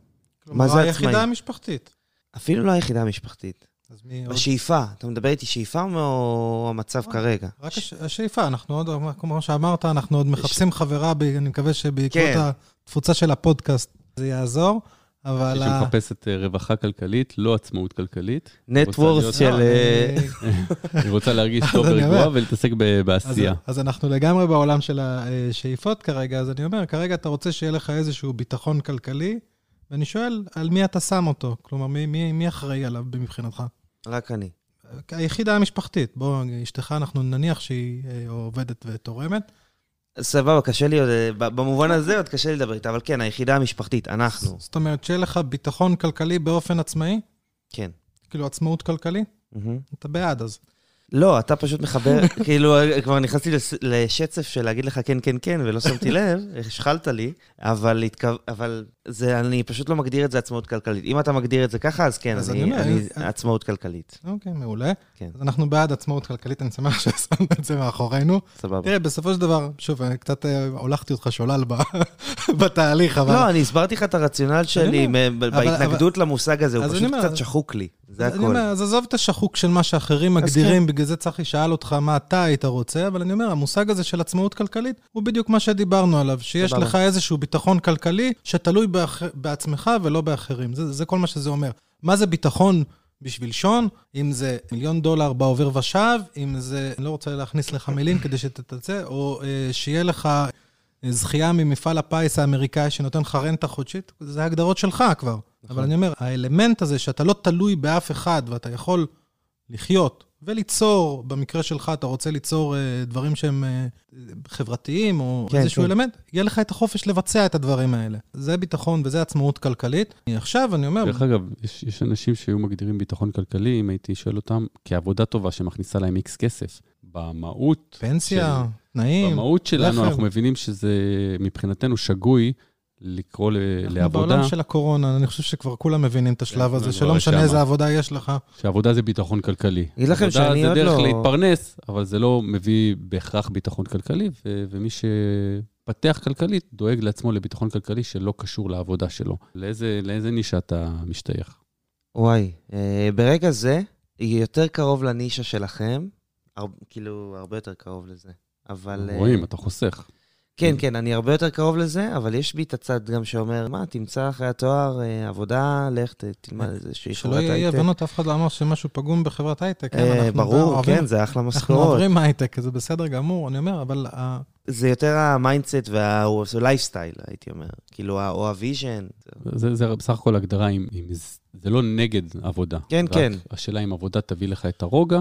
Speaker 1: כלומר,
Speaker 5: זה
Speaker 1: היחידה
Speaker 5: עצמאי?
Speaker 1: המשפחתית.
Speaker 5: אפילו לא היחידה המשפחתית.
Speaker 1: אז מי עוד?
Speaker 5: בשאיפה. אתה מדבר איתי שאיפה או המצב כרגע?
Speaker 1: רק הש- השאיפה, אנחנו עוד, כמו שאמרת, אנחנו עוד מחפשים חברה, ב- אני מקווה שבעקבות
Speaker 5: כן.
Speaker 1: התפוצה של הפודקאסט זה יעזור, אבל...
Speaker 4: שמחפשת אה, רווחה כלכלית, לא עצמאות כלכלית.
Speaker 5: נטוורס
Speaker 4: להיות-
Speaker 5: של...
Speaker 1: לא,
Speaker 5: אה,
Speaker 1: אני-
Speaker 4: היא רוצה להרגיש טוב ורגועה. ולהתעסק בעשייה.
Speaker 1: אז אנחנו לגמרי בעולם של השאיפות כרגע, אז אני אומר, כרגע אתה רוצה שיהיה לך איזשהו ביטחון כלכלי, ואני שואל, על מי אתה שם אותו? כלומר, מי, מי, מי אחראי עליו מבחינתך?
Speaker 5: רק אני.
Speaker 1: היחידה המשפחתית, בוא, אשתך, אנחנו נניח שהיא אה, עובדת ותורמת.
Speaker 5: סבבה, קשה לי עוד... אה, במובן הזה עוד קשה לי לדבר איתה, אבל כן, היחידה המשפחתית, אנחנו.
Speaker 1: זאת אומרת, שיהיה לך ביטחון כלכלי באופן עצמאי,
Speaker 5: כן.
Speaker 1: כאילו עצמאות כלכלית,
Speaker 5: מהמם.
Speaker 1: אתה בעד אז.
Speaker 5: לא, אתה פשוט מחבר, כאילו, כבר נכנסתי לשצף של להגיד לך כן, כן, כן, ולא שמתי לב, השחלת לי, אבל, התכו... אבל זה, אני פשוט לא מגדיר את זה עצמאות כלכלית. אם אתה מגדיר את זה ככה, אז כן,
Speaker 1: אז
Speaker 5: אני,
Speaker 1: אני אומר,
Speaker 5: אני,
Speaker 1: אה,
Speaker 5: עצמאות כלכלית.
Speaker 1: אוקיי, מעולה.
Speaker 5: כן.
Speaker 1: אז אנחנו בעד עצמאות כלכלית, אני שמח ששמת את זה מאחורינו.
Speaker 5: סבבה.
Speaker 1: תראה, בסופו של דבר, שוב, אני קצת אה, הולכתי אותך שולל בתהליך, אבל...
Speaker 5: לא, אני הסברתי לך את הרציונל שלי בהתנגדות למושג הזה, הוא
Speaker 1: אז
Speaker 5: פשוט קצת שחוק לי, זה הכל.
Speaker 1: אומר, אז עזוב את השחוק של מה שאחרים מגדירים, בגלל זה צחי שאל אותך מה אתה היית רוצה, אבל אני אומר, המושג הזה של עצמאות כלכלית הוא בדיוק מה שדיברנו עליו, שיש
Speaker 5: סבבה.
Speaker 1: לך איזשהו ביטחון כלכלי שתלוי באח... בעצמך ולא באחרים. זה, זה כל מה שזה אומר. מה זה ביטחון בשביל שון? אם זה מיליון דולר בעובר ושב, אם זה, אני לא רוצה להכניס לך מילים כדי שתתצא, או אה, שיהיה לך זכייה ממפעל הפיס האמריקאי שנותן לך רנטה חודשית, זה הגדרות שלך כבר.
Speaker 5: נכון.
Speaker 1: אבל אני אומר, האלמנט הזה שאתה לא תלוי באף אחד ואתה יכול לחיות וליצור, במקרה שלך אתה רוצה ליצור אה, דברים שהם אה, חברתיים או
Speaker 5: כן,
Speaker 1: איזשהו
Speaker 5: כן.
Speaker 1: אלמנט, יהיה לך את החופש לבצע את הדברים האלה. זה ביטחון וזה עצמאות כלכלית. עכשיו אני אומר,
Speaker 4: דרך אגב, יש, יש אנשים שהיו מגדירים ביטחון כלכלי, אם הייתי שואל אותם, כעבודה טובה שמכניסה להם איקס כסף. במהות,
Speaker 1: פנסיה, תנאים.
Speaker 4: במהות שלנו
Speaker 1: רכב.
Speaker 4: אנחנו מבינים שזה מבחינתנו שגוי לקרוא ל-
Speaker 1: אנחנו
Speaker 4: לעבודה,
Speaker 1: בעולם של הקורונה, אני חושב שכבר כולם מבינים את השלב
Speaker 4: כן,
Speaker 1: הזה, שלא משנה
Speaker 4: שמה.
Speaker 1: איזה עבודה יש לך.
Speaker 4: שעבודה זה ביטחון כלכלי.
Speaker 5: אגיד לכם שאני
Speaker 4: עבודה
Speaker 5: עוד
Speaker 4: זה דרך
Speaker 5: לא-
Speaker 4: להתפרנס, אבל זה לא מביא בהכרח ביטחון כלכלי, ו- ומי שפתח כלכלית דואג לעצמו לביטחון כלכלי שלא קשור לעבודה שלו. לאיזה, לאיזה נישה אתה משתייך?
Speaker 5: וואי, אה, ברגע זה, יותר קרוב לנישה שלכם, הר- כאילו, הרבה יותר קרוב לזה. אבל... אה,
Speaker 4: רואים, אתה חוסך.
Speaker 5: כן, כן, אני הרבה יותר קרוב לזה, אבל יש בי את הצד גם שאומר, מה, תמצא אחרי התואר אה, עבודה, לך תלמד איזושהי
Speaker 1: שלא
Speaker 5: חברת
Speaker 1: יהיה אי
Speaker 5: הייטק.
Speaker 1: הבנות, אף אחד לא אמר שמשהו פגום בחברת הייטק. כן,
Speaker 5: אה,
Speaker 1: אנחנו
Speaker 5: ברור, כן, זה אחלה
Speaker 1: אנחנו
Speaker 5: משכורות.
Speaker 1: אוהבים הייטק, זה בסדר גמור, אני אומר, אבל
Speaker 5: זה יותר ה mindset והלייפסטייל, הייתי אומר. כאילו, או ה
Speaker 4: vision. זה, בסך הכל הגדרה זה לא נגד עבודה.
Speaker 5: כן, כן.
Speaker 4: השאלה אם עבודה תביא לך את הרוגע,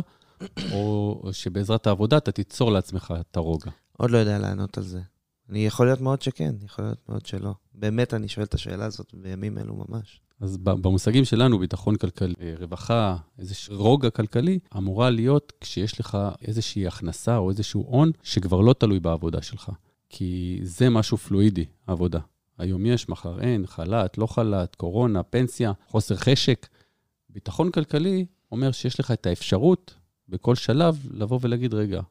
Speaker 4: או שבעזרת העבודה אתה תיצור לעצמך את הרוגע.
Speaker 5: עוד לא יודע לענות על זה. אני יכול להיות מאוד שכן, יכול להיות מאוד שלא. באמת, אני שואל את השאלה הזאת בימים אלו ממש.
Speaker 4: אז במושגים שלנו, ביטחון כלכלי, רווחה, איזשהו רוגע כלכלי, אמורה להיות כשיש לך איזושהי הכנסה או איזשהו הון שכבר לא תלוי בעבודה שלך. כי זה משהו פלואידי, עבודה. היום יש, מחר אין, חל"ת, לא חל"ת, קורונה, פנסיה, חוסר חשק. ביטחון כלכלי אומר שיש לך את האפשרות בכל שלב לבוא ולהגיד, רגע,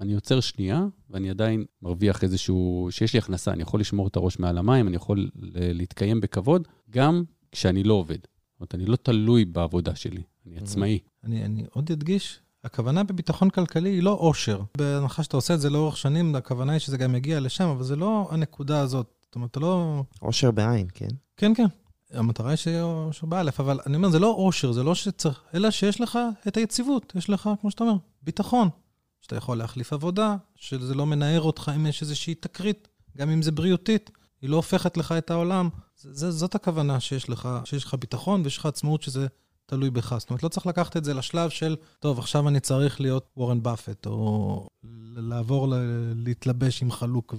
Speaker 4: אני עוצר שנייה, ואני עדיין מרוויח איזשהו, שיש לי הכנסה, אני יכול לשמור את הראש מעל המים, אני יכול ל- להתקיים בכבוד, גם כשאני לא עובד. זאת אומרת, אני לא תלוי בעבודה שלי, אני עצמאי.
Speaker 1: אני, אני עוד אדגיש, הכוונה בביטחון כלכלי היא לא עושר. בהנחה שאתה עושה את זה לאורך שנים, הכוונה היא שזה גם יגיע לשם, אבל זה לא הנקודה הזאת. זאת אומרת, אתה לא...
Speaker 5: עושר בעין, כן?
Speaker 1: כן, כן. המטרה היא שיהיה עושר באלף, אבל אני אומר, זה לא עושר, זה לא שצריך, אלא שיש לך את היציבות, יש לך, כמו שאתה אומר, ביטחון. שאתה יכול להחליף עבודה, שזה לא מנער אותך אם יש איזושהי תקרית, גם אם זה בריאותית, היא לא הופכת לך את העולם. זה, זאת הכוונה שיש לך, שיש לך ביטחון ויש לך עצמאות שזה תלוי בך. זאת אומרת, לא צריך לקחת את זה לשלב של, טוב, עכשיו אני צריך להיות וורן באפט, או לעבור, ל- להתלבש עם חלוק,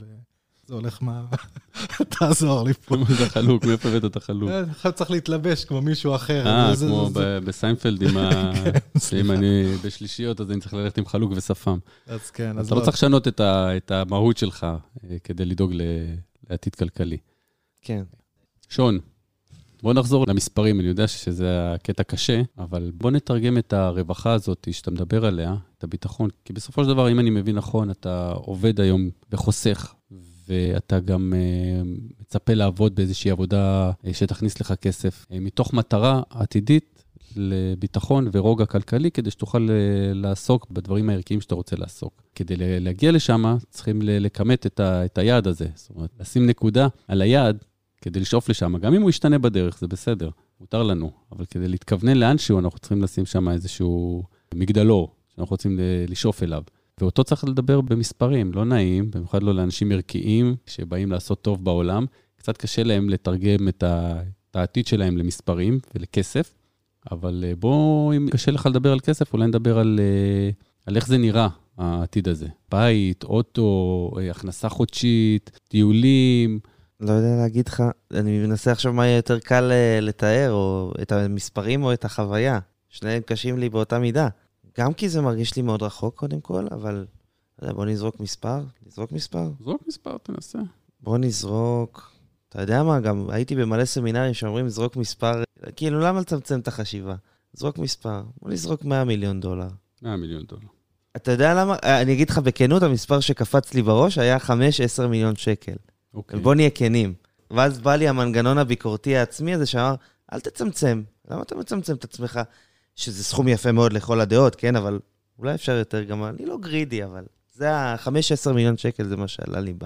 Speaker 1: וזה הולך מה... תעזור לי פה.
Speaker 4: זה חלוק? מאיפה הבאת את החלוק?
Speaker 1: אה, צריך להתלבש כמו מישהו אחר.
Speaker 4: אה,
Speaker 1: זה-
Speaker 4: כמו
Speaker 1: זה- זה-
Speaker 4: בסיינפלד, עם ה... שאם
Speaker 1: סליחה.
Speaker 4: אני בשלישיות, אז אני צריך ללכת עם חלוק ושפם.
Speaker 1: אז כן, אז
Speaker 4: אתה לא צריך לשנות את המהות שלך אה, כדי לדאוג לעתיד כלכלי.
Speaker 5: כן.
Speaker 4: שון, בוא נחזור למספרים, אני יודע שזה הקטע קשה, אבל בוא נתרגם את הרווחה הזאת שאתה מדבר עליה, את הביטחון, כי בסופו של דבר, אם אני מבין נכון, אתה עובד היום וחוסך, ואתה גם אה, מצפה לעבוד באיזושהי עבודה אה, שתכניס לך כסף, אה, מתוך מטרה עתידית לביטחון ורוגע כלכלי, כדי שתוכל לעסוק בדברים הערכיים שאתה רוצה לעסוק. כדי להגיע לשם, צריכים לכמת את, ה- את היעד הזה. זאת אומרת, לשים נקודה על היעד כדי לשאוף לשם. גם אם הוא ישתנה בדרך, זה בסדר, מותר לנו. אבל כדי להתכוונן לאנשהו, אנחנו צריכים לשים שם איזשהו מגדלור שאנחנו רוצים לשאוף אליו. ואותו צריך לדבר במספרים, לא נעים, במיוחד לא לאנשים ערכיים שבאים לעשות טוב בעולם. קצת קשה להם לתרגם את, העתיד שלהם למספרים ולכסף, אבל אה, בוא, אם קשה לך לדבר על כסף, אולי נדבר על, אה, על איך זה נראה, העתיד הזה. בית, אוטו, אה, הכנסה חודשית, טיולים,
Speaker 5: לא יודע להגיד לך, אני מנסה עכשיו מה יהיה יותר קל לתאר, או את המספרים או את החוויה. שניהם קשים לי באותה מידה. גם כי זה מרגיש לי מאוד רחוק קודם כל, אבל בוא נזרוק מספר, נזרוק מספר.
Speaker 4: זרוק מספר, תנסה.
Speaker 5: בוא נזרוק, אתה יודע מה, גם הייתי במלא סמינרים שאומרים זרוק מספר, כאילו למה לצמצם את החשיבה? זרוק מספר, בוא נזרוק 100 מיליון דולר.
Speaker 4: 100 מיליון דולר.
Speaker 5: אתה יודע למה? אה, אני אגיד לך בכנות, המספר שקפץ לי בראש היה 5-10 מיליון שקל.
Speaker 4: אוקיי.
Speaker 5: בוא נהיה כנים. ואז בא לי המנגנון הביקורתי העצמי הזה שאמר, אל תצמצם. למה אתה מצמצם את עצמך? שזה סכום יפה מאוד לכל הדעות, כן? אבל אולי אפשר יותר גם, אני לא גרידי, אבל זה ה-5-10 מיליון שקל, זה מה שעלה לי ב...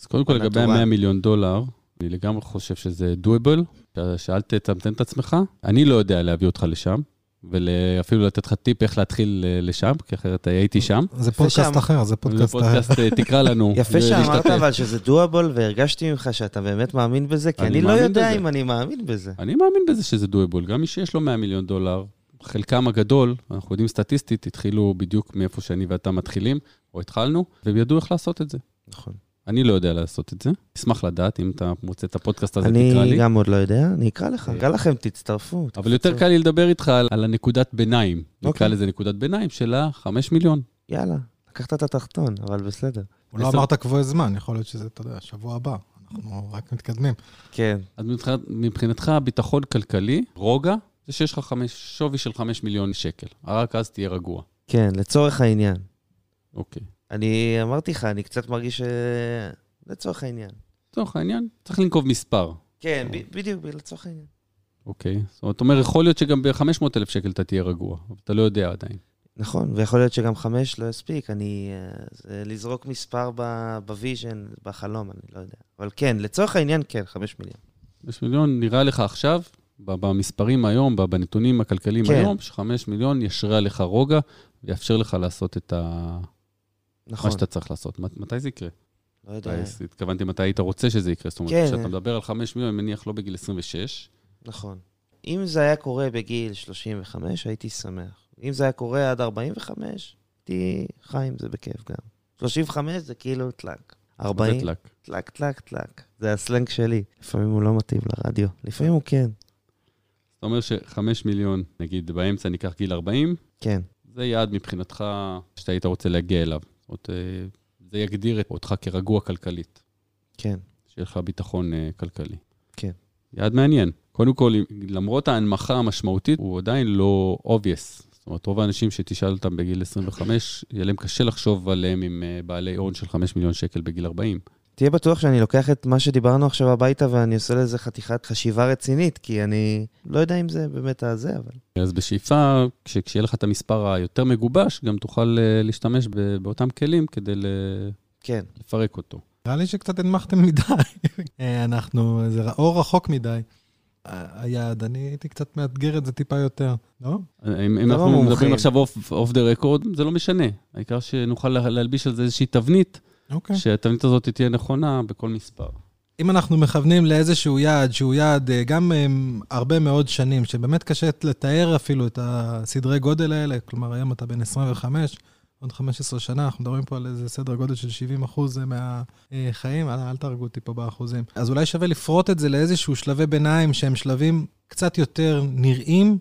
Speaker 4: אז קודם כל, לגבי
Speaker 5: טובה.
Speaker 4: ה-100 מיליון דולר, אני לגמרי חושב שזה doable, שאל תצמצם את עצמך. אני לא יודע להביא אותך לשם, ואפילו לתת לך טיפ איך להתחיל אה, לשם, כי אחרת הייתי שם.
Speaker 1: זה פודקאסט. אחר, זה
Speaker 4: זה
Speaker 1: פודקאסט אחר.
Speaker 4: פודקאסט, אה, תקרא לנו.
Speaker 5: יפה שאמרת. אבל שזה דואבול, והרגשתי ממך שאתה באמת מאמין בזה, כי
Speaker 4: אני
Speaker 5: לא יודע. אם אני מאמין בזה.
Speaker 4: אני מאמין בזה שזה doable. גם מי שיש לו 100 מיליון דולר, חלקם הגדול, אנחנו יודעים סטטיסטית, התחילו בדיוק מאיפה שאני ואתה מתחילים, או התחלנו, והם ידעו איך לעשות את זה.
Speaker 5: נכון.
Speaker 4: אני לא יודע לעשות את זה. אשמח לדעת, אם אתה מוצא את הפודקאסט הזה, תקרא
Speaker 5: אני
Speaker 4: לי.
Speaker 5: גם עוד לא יודע, אני אקרא לך, אקרא לכם, תצטרפו.
Speaker 4: אבל יותר קל לי לדבר איתך על, על הנקודת ביניים. נקרא
Speaker 5: אוקיי.
Speaker 4: לזה נקודת ביניים של ה-5 מיליון.
Speaker 5: יאללה, לקחת את התחתון, אבל בסדר.
Speaker 1: הוא לא אמרת קבועי זמן, יכול להיות שזה, אתה יודע, שבוע הבא. אנחנו רק מתקדמים.
Speaker 5: כן,
Speaker 4: אז מבחינת, מבחינתך, ביטחון כלכלי, רוגע, זה שיש לך חמש, שווי של 5 מיליון שקל. רק אז תהיה רגוע.
Speaker 5: כן, לצורך העניין.
Speaker 4: אוקיי.
Speaker 5: אני אמרתי לך, אני קצת מרגיש ש... לצורך העניין.
Speaker 4: לצורך העניין, צריך לנקוב מספר.
Speaker 5: כן, ב- בדיוק, לצורך העניין.
Speaker 4: אוקיי. זאת אומרת, אומר, יכול להיות שגם ב-500,000 שקל אתה תהיה רגוע, אבל אתה לא יודע עדיין.
Speaker 5: נכון, ויכול להיות שגם חמש לא יספיק, אני... אה, זה לזרוק מספר ב vision, בחלום, אני לא יודע. אבל כן, לצורך העניין, כן, חמש מיליון.
Speaker 4: 5 מיליון נראה לך עכשיו, במספרים היום, בנתונים הכלכליים
Speaker 5: כן.
Speaker 4: היום, ש-5 מיליון ישרה לך רוגע ויאפשר לך לעשות את ה...
Speaker 5: נכון,
Speaker 4: מה שאתה צריך לעשות. מת- מתי זה יקרה?
Speaker 5: לא יודע.
Speaker 4: התכוונתי מתי היית רוצה שזה יקרה. זאת אומרת,
Speaker 5: כן.
Speaker 4: כשאתה מדבר על 5 מיליון, אני מניח לא בגיל 26.
Speaker 5: נכון. אם זה היה קורה בגיל 35, הייתי שמח. אם זה היה קורה עד 45, הייתי חי עם זה בכיף גם. 35 זה כאילו טלאק. 40,
Speaker 4: זה טלק.
Speaker 5: טלאק, טלאק, טלאק. זה הסלנג שלי. לפעמים הוא לא מתאים לרדיו, לפעמים הוא כן.
Speaker 4: זאת אומרת ש-5 מיליון, נגיד באמצע ניקח גיל 40,
Speaker 5: כן,
Speaker 4: זה יעד מבחינתך שאתה היית רוצה להגיע אליו. זאת אה, זה יגדיר אותך כרגוע כלכלית,
Speaker 5: כן.
Speaker 4: שיהיה לך ביטחון אה, כלכלי.
Speaker 5: כן.
Speaker 4: יעד מעניין. קודם כל, למרות ההנמכה המשמעותית, הוא עדיין לא obvious. זאת זאת אומרת, רוב האנשים שתשאל אותם בגיל 25, יהיה להם קשה לחשוב עליהם עם אה, בעלי הון של 5 מיליון שקל בגיל 40.
Speaker 5: תהיה בטוח שאני לוקח את מה שדיברנו עכשיו הביתה ואני עושה לזה חתיכת חשיבה רצינית, כי אני לא יודע אם זה באמת הזה, אבל...
Speaker 4: אז בשאיפה, כש- כשיהיה לך את המספר היותר מגובש, גם תוכל אה, להשתמש ב- באותם כלים כדי ל-
Speaker 5: כן.
Speaker 4: לפרק אותו.
Speaker 1: נראה לי שקצת הנמכתם מדי. אה, אנחנו, זה אור רחוק מדי. היעד, אני הייתי קצת מאתגר את זה טיפה יותר, לא?
Speaker 4: אם,
Speaker 5: לא
Speaker 4: אנחנו. מדברים עכשיו אוף דה רקורד, זה לא משנה. העיקר שנוכל לה- להלביש על זה איזושהי תבנית,
Speaker 1: אוקיי.
Speaker 4: שהתבנית הזאת תהיה נכונה בכל מספר.
Speaker 1: אם אנחנו מכוונים לאיזשהו יעד, שהוא יעד אה, גם אה, הרבה מאוד שנים, שבאמת קשה לתאר אפילו את הסדרי גודל האלה, כלומר, היום אתה בן 25, עוד 15 שנה, אנחנו מדברים פה על איזה סדר גודל של 70 אחוז מהחיים, אל, אל תהרגו אותי פה באחוזים. אז אולי שווה לפרוט את זה לאיזשהו שלבי ביניים, שהם שלבים קצת יותר נראים,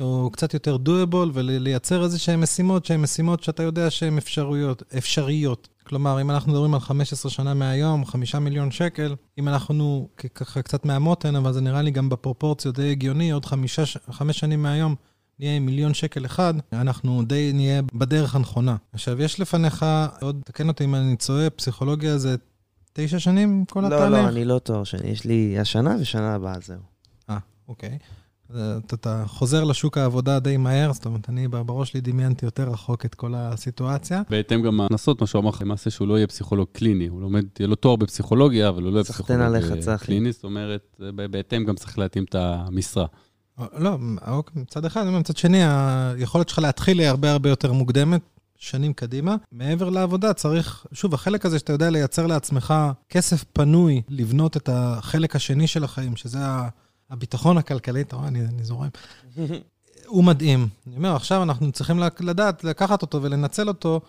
Speaker 1: או קצת יותר doable, ולייצר איזה שהן משימות, שהן משימות שאתה יודע שהן אפשרויות, אפשריות. כלומר, אם אנחנו מדברים על 15 שנה מהיום, 5 מיליון שקל, אם אנחנו ככה קצת מהמותן, אבל זה נראה לי גם בפרופורציות די הגיוני, עוד חמישה, ש- חמש שנים מהיום נהיה עם מיליון שקל אחד, אנחנו די נהיה בדרך הנכונה. עכשיו, יש לפניך, עוד, תקן אותי אם אני צועה, פסיכולוגיה זה תשע שנים כל התהליך?
Speaker 5: לא, לא, אני לא תואר שני, יש לי השנה ושנה הבאה, זהו.
Speaker 1: אה, אוקיי. אתה, אתה חוזר לשוק העבודה די מהר, זאת אומרת, אני בראש שלי דמיינתי יותר רחוק את כל הסיטואציה.
Speaker 4: בהתאם גם ההכנסות, מה שהוא אמר לך, למעשה שהוא לא יהיה פסיכולוג קליני. הוא לומד, יהיה לו תואר בפסיכולוגיה, אבל הוא לא יהיה פסיכולוג
Speaker 5: עליך,
Speaker 4: אה. קליני, זאת אומרת, בהתאם גם צריך להתאים את המשרה.
Speaker 1: אה, לא, אוקיי, מצד אחד, מצד שני, היכולת שלך להתחיל היא הרבה הרבה יותר מוקדמת, שנים קדימה. מעבר לעבודה צריך, שוב, החלק הזה שאתה יודע לייצר לעצמך כסף פנוי, לבנות את החלק השני של החיים, שזה ה- הביטחון הכלכלי, אתה רואה, אני, אני זורם. הוא מדהים. אני אומר, עכשיו אנחנו צריכים לדעת, לקחת אותו ולנצל אותו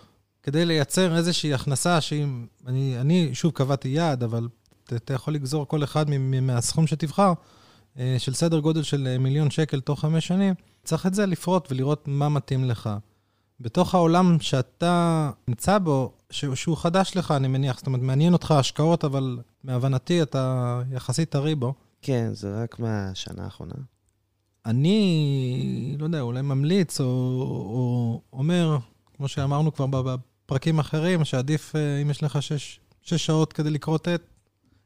Speaker 1: כדי לייצר איזושהי הכנסה שאם... אני, אני שוב קבעתי יעד, אבל אתה, יכול לגזור כל אחד מהסכום שתבחר, אה, של סדר גודל של אה, מיליון שקל תוך חמש שנים. צריך את זה לפרוט ולראות מה מתאים לך. בתוך העולם שאתה נמצא בו, ש- שהוא חדש לך, אני מניח, זאת אומרת, מעניין אותך השקעות, אבל מהבנתי אתה יחסית טרי בו.
Speaker 5: כן, זה רק מהשנה האחרונה.
Speaker 1: אני, לא יודע, אולי ממליץ או, או אומר, כמו שאמרנו כבר בפרקים אחרים, שעדיף, אה, אם יש לך שש, שש שעות כדי לכרות עט,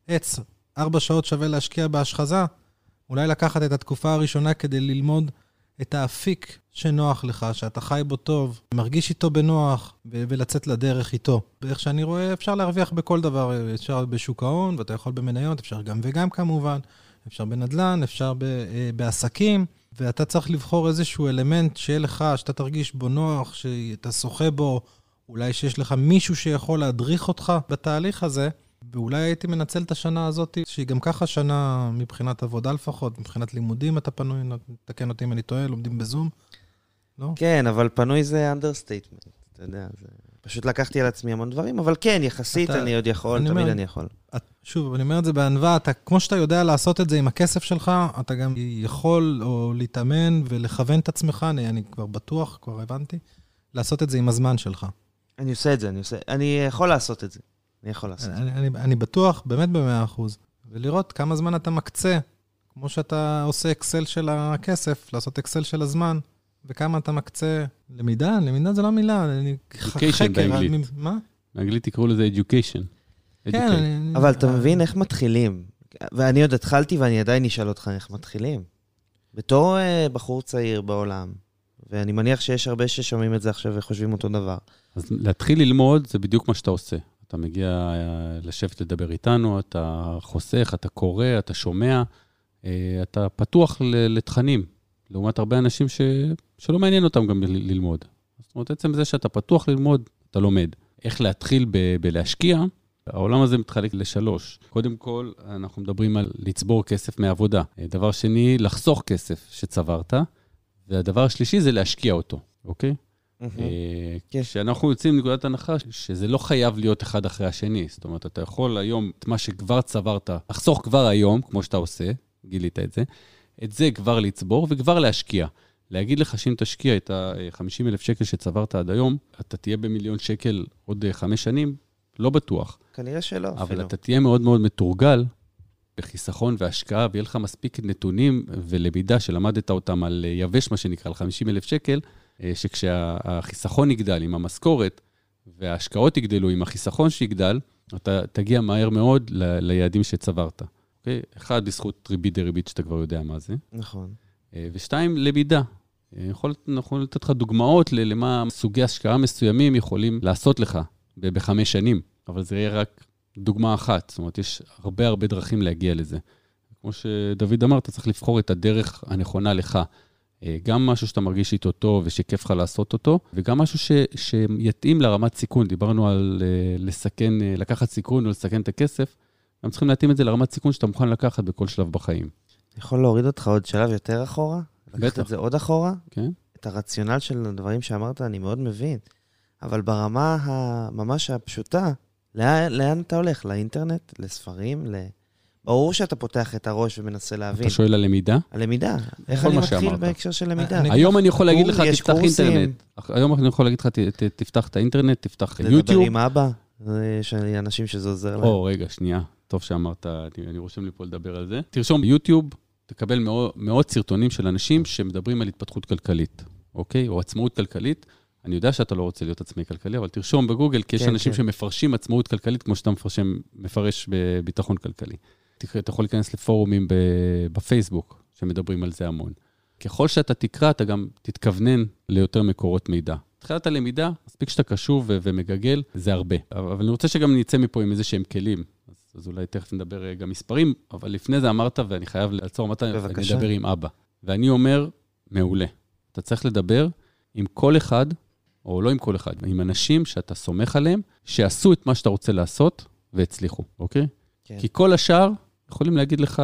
Speaker 1: עץ, ארבע שעות שווה להשקיע בהשחזה, אולי לקחת את התקופה הראשונה כדי ללמוד את האפיק שנוח לך, שאתה חי בו טוב, מרגיש איתו בנוח, ו- ולצאת לדרך איתו. ואיך שאני רואה, אפשר להרוויח בכל דבר, אפשר בשוק ההון, ואתה יכול במניות, אפשר גם וגם כמובן. אפשר בנדל"ן, אפשר ב, אה, בעסקים, ואתה צריך לבחור איזשהו אלמנט שיהיה לך, שאתה תרגיש בו נוח, שאתה שוחה בו, אולי שיש לך מישהו שיכול להדריך אותך בתהליך הזה, ואולי הייתי מנצל את השנה הזאת, שהיא גם ככה שנה מבחינת עבודה לפחות, מבחינת לימודים אתה פנוי, תקן אותי אם אני טועה, לומדים בזום, לא?
Speaker 5: כן, אבל פנוי זה understatement, אתה יודע, זה... פשוט לקחתי על עצמי המון דברים, אבל כן, יחסית
Speaker 1: אתה-
Speaker 5: אני עוד יכול,
Speaker 1: אני
Speaker 5: תמיד
Speaker 1: אומר-
Speaker 5: אני יכול.
Speaker 1: את, שוב, אני אומר את זה בענווה, אתה, כמו שאתה יודע לעשות את זה עם הכסף שלך, אתה גם יכול או להתאמן ולכוון את עצמך, אני, אני כבר בטוח, כבר הבנתי, לעשות את זה עם הזמן שלך.
Speaker 5: אני עושה את זה, אני עושה... אני יכול לעשות את זה. אני יכול לעשות את זה.
Speaker 1: אני, אני, אני בטוח, באמת במאה אחוז, ולראות כמה זמן אתה מקצה, כמו שאתה עושה אקסל של הכסף, לעשות אקסל של הזמן, וכמה אתה מקצה למידה, למידה זה לא מילה, אני...
Speaker 4: Education באנגלית.
Speaker 1: מה?
Speaker 4: באנגלית תקראו לזה education.
Speaker 1: כן. אני...
Speaker 5: אבל אתה מבין איך מתחילים. ואני עוד התחלתי ואני עדיין אשאל אותך איך מתחילים. בתור uh, בחור צעיר בעולם, ואני מניח שיש הרבה ששומעים את זה עכשיו וחושבים אותו דבר.
Speaker 4: אז להתחיל ללמוד זה בדיוק מה שאתה עושה. אתה מגיע אה, לשבת לדבר איתנו, אתה חוסך, אתה קורא, אתה שומע, אה, אתה פתוח לתכנים, לעומת הרבה אנשים ש... שלא מעניין אותם גם ל- ללמוד. זאת אומרת, עצם זה שאתה פתוח ללמוד, אתה לומד. איך להתחיל ב- בלהשקיע, העולם הזה מתחלק לשלוש. קודם כל, אנחנו מדברים על לצבור כסף מעבודה. דבר שני, לחסוך כסף שצברת, והדבר השלישי זה להשקיע אותו, אוקיי? אה,
Speaker 5: כן.
Speaker 4: כשאנחנו יוצאים מנקודת הנחה שזה לא חייב להיות אחד אחרי השני. זאת אומרת, אתה יכול היום, את מה שכבר צברת, לחסוך כבר היום, כמו שאתה עושה, גילית את זה, את זה כבר לצבור וכבר להשקיע. להגיד לך שאם תשקיע את ה-50 אלף שקל שצברת עד היום, אתה תהיה במיליון שקל עוד אה, חמש שנים? לא בטוח.
Speaker 5: כנראה שלא
Speaker 4: אבל
Speaker 5: אפילו.
Speaker 4: אתה תהיה מאוד מאוד מתורגל בחיסכון והשקעה, ויהיה לך מספיק נתונים ולמידה שלמדת אותם על אה, יבש, מה שנקרא, על 50 אלף שקל, אה, שכשהחיסכון יגדל עם המשכורת, וההשקעות יגדלו עם החיסכון שיגדל, אתה תגיע מהר מאוד ל- ליעדים שצברת. אוקיי? אחד, בזכות ריבית דריבית, שאתה כבר יודע מה זה.
Speaker 5: נכון.
Speaker 4: אה, ושתיים, למידה. אה, יכול, יכול לתת לך דוגמאות למה סוגי השקעה מסוימים יכולים לעשות לך בחמש שנים, אבל זה יהיה רק דוגמה אחת. זאת אומרת, יש הרבה הרבה דרכים להגיע לזה. כמו שדוד אמר, אתה צריך לבחור את הדרך הנכונה לך. אה, גם משהו שאתה מרגיש איתו טוב ושכיף לך לעשות אותו, וגם משהו ש, שיתאים לרמת סיכון. דיברנו על לסכן, לקחת סיכון או לסכן את הכסף, גם צריכים להתאים את זה לרמת סיכון שאתה מוכן לקחת בכל שלב בחיים.
Speaker 5: יכול להוריד אותך עוד שלב יותר אחורה? לקחת
Speaker 4: בטח.
Speaker 5: את זה עוד אחורה?
Speaker 4: כן?
Speaker 5: את הרציונל של הדברים שאמרת, אני מאוד מבין. אבל ברמה הממש הפשוטה, לאן, לאן אתה הולך? לאינטרנט? לספרים? ל... ברור שאתה פותח את הראש ומנסה להבין.
Speaker 4: אתה שואל על למידה?
Speaker 5: הלמידה. איך
Speaker 4: כל
Speaker 5: אני מתחיל
Speaker 4: שאמרת.
Speaker 5: בהקשר של למידה?
Speaker 1: אני-
Speaker 4: היום אני יכול להגיד לך, תפתח
Speaker 5: קורסים.
Speaker 4: אינטרנט. היום אני יכול להגיד לך, ת- ת- תפתח את האינטרנט, תפתח
Speaker 5: לדבר
Speaker 4: יוטיוב.
Speaker 5: עם אבא? זה- יש אנשים שזה עוזר להם.
Speaker 4: או, רגע, שנייה. טוב שאמרת, אני, אני רושם לי פה לדבר על זה. תרשום ביוטיוב, תקבל מאות, מאות סרטונים של אנשים שמדברים על התפתחות כלכלית, אוקיי? או עצמאות כלכלית. אני יודע שאתה לא רוצה להיות עצמאי כלכלי, אבל תרשום בגוגל, כי יש
Speaker 5: כן,
Speaker 4: אנשים
Speaker 5: כן.
Speaker 4: שמפרשים עצמאות כלכלית כמו שאתה מפרשם, מפרש בביטחון כלכלי. אתה יכול להיכנס לפורומים בפייסבוק, שמדברים על זה המון. ככל שאתה תקרא, אתה גם תתכוונן ליותר מקורות מידע. תחילת הלמידה, מספיק שאתה קשוב ומגגל, זה הרבה. אבל אני רוצה שגם נצא מפה עם איזה שהם כלים. אז, אולי תכף נדבר אה, גם מספרים, אבל לפני זה אמרת, ואני חייב לעצור, אמרת, אני. אדבר עם אבא. ואני אומר, מעולה. אתה צריך לדבר עם כל אחד, או לא עם כל אחד, עם אנשים שאתה סומך עליהם, שעשו את מה שאתה רוצה לעשות והצליחו, אוקיי?
Speaker 5: כן.
Speaker 4: כי כל השאר יכולים להגיד לך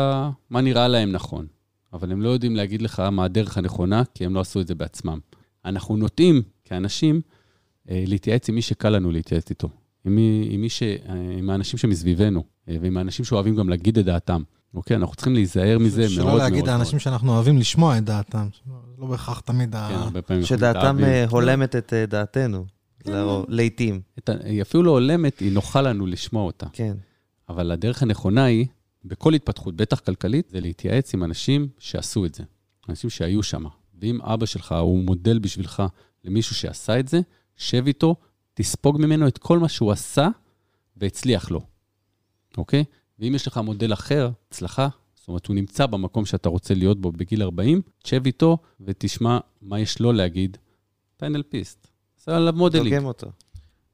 Speaker 4: מה נראה להם נכון, אבל הם לא יודעים להגיד לך מה הדרך הנכונה, כי הם לא עשו את זה בעצמם. אנחנו נוטים, כאנשים, אה, להתייעץ עם מי שקל לנו להתייעץ איתו. עם, מי, עם, מי ש, אה, עם האנשים שמסביבנו, אה, ועם האנשים שאוהבים גם להגיד את דעתם. אוקיי? אנחנו צריכים להיזהר מזה מאוד מאוד
Speaker 1: שלא. להגיד האנשים שאנחנו אוהבים לשמוע את דעתם. לא בהכרח תמיד
Speaker 4: כן,
Speaker 1: ה...
Speaker 4: הרבה פעמים אנחנו
Speaker 5: שדעתם. אה, הולמת את דעתנו. לעתים,
Speaker 4: את ה- היא אפילו לא הולמת, היא נוחה לנו לשמוע אותה.
Speaker 5: כן.
Speaker 4: אבל הדרך הנכונה היא, בכל התפתחות, בטח כלכלית, זה להתייעץ עם אנשים שעשו את זה. אנשים שהיו שם. ואם אבא שלך הוא מודל בשבילך למישהו שעשה את זה, שב איתו, תספוג ממנו את כל מה שהוא עשה והצליח לו, אוקיי? ואם יש לך מודל אחר, הצלחה, זאת אומרת, הוא נמצא במקום שאתה רוצה להיות בו בגיל 40, תשב איתו ותשמע מה יש לו להגיד. אתה NLP יסט, עשה עליו modeling.
Speaker 5: דוגם אותו.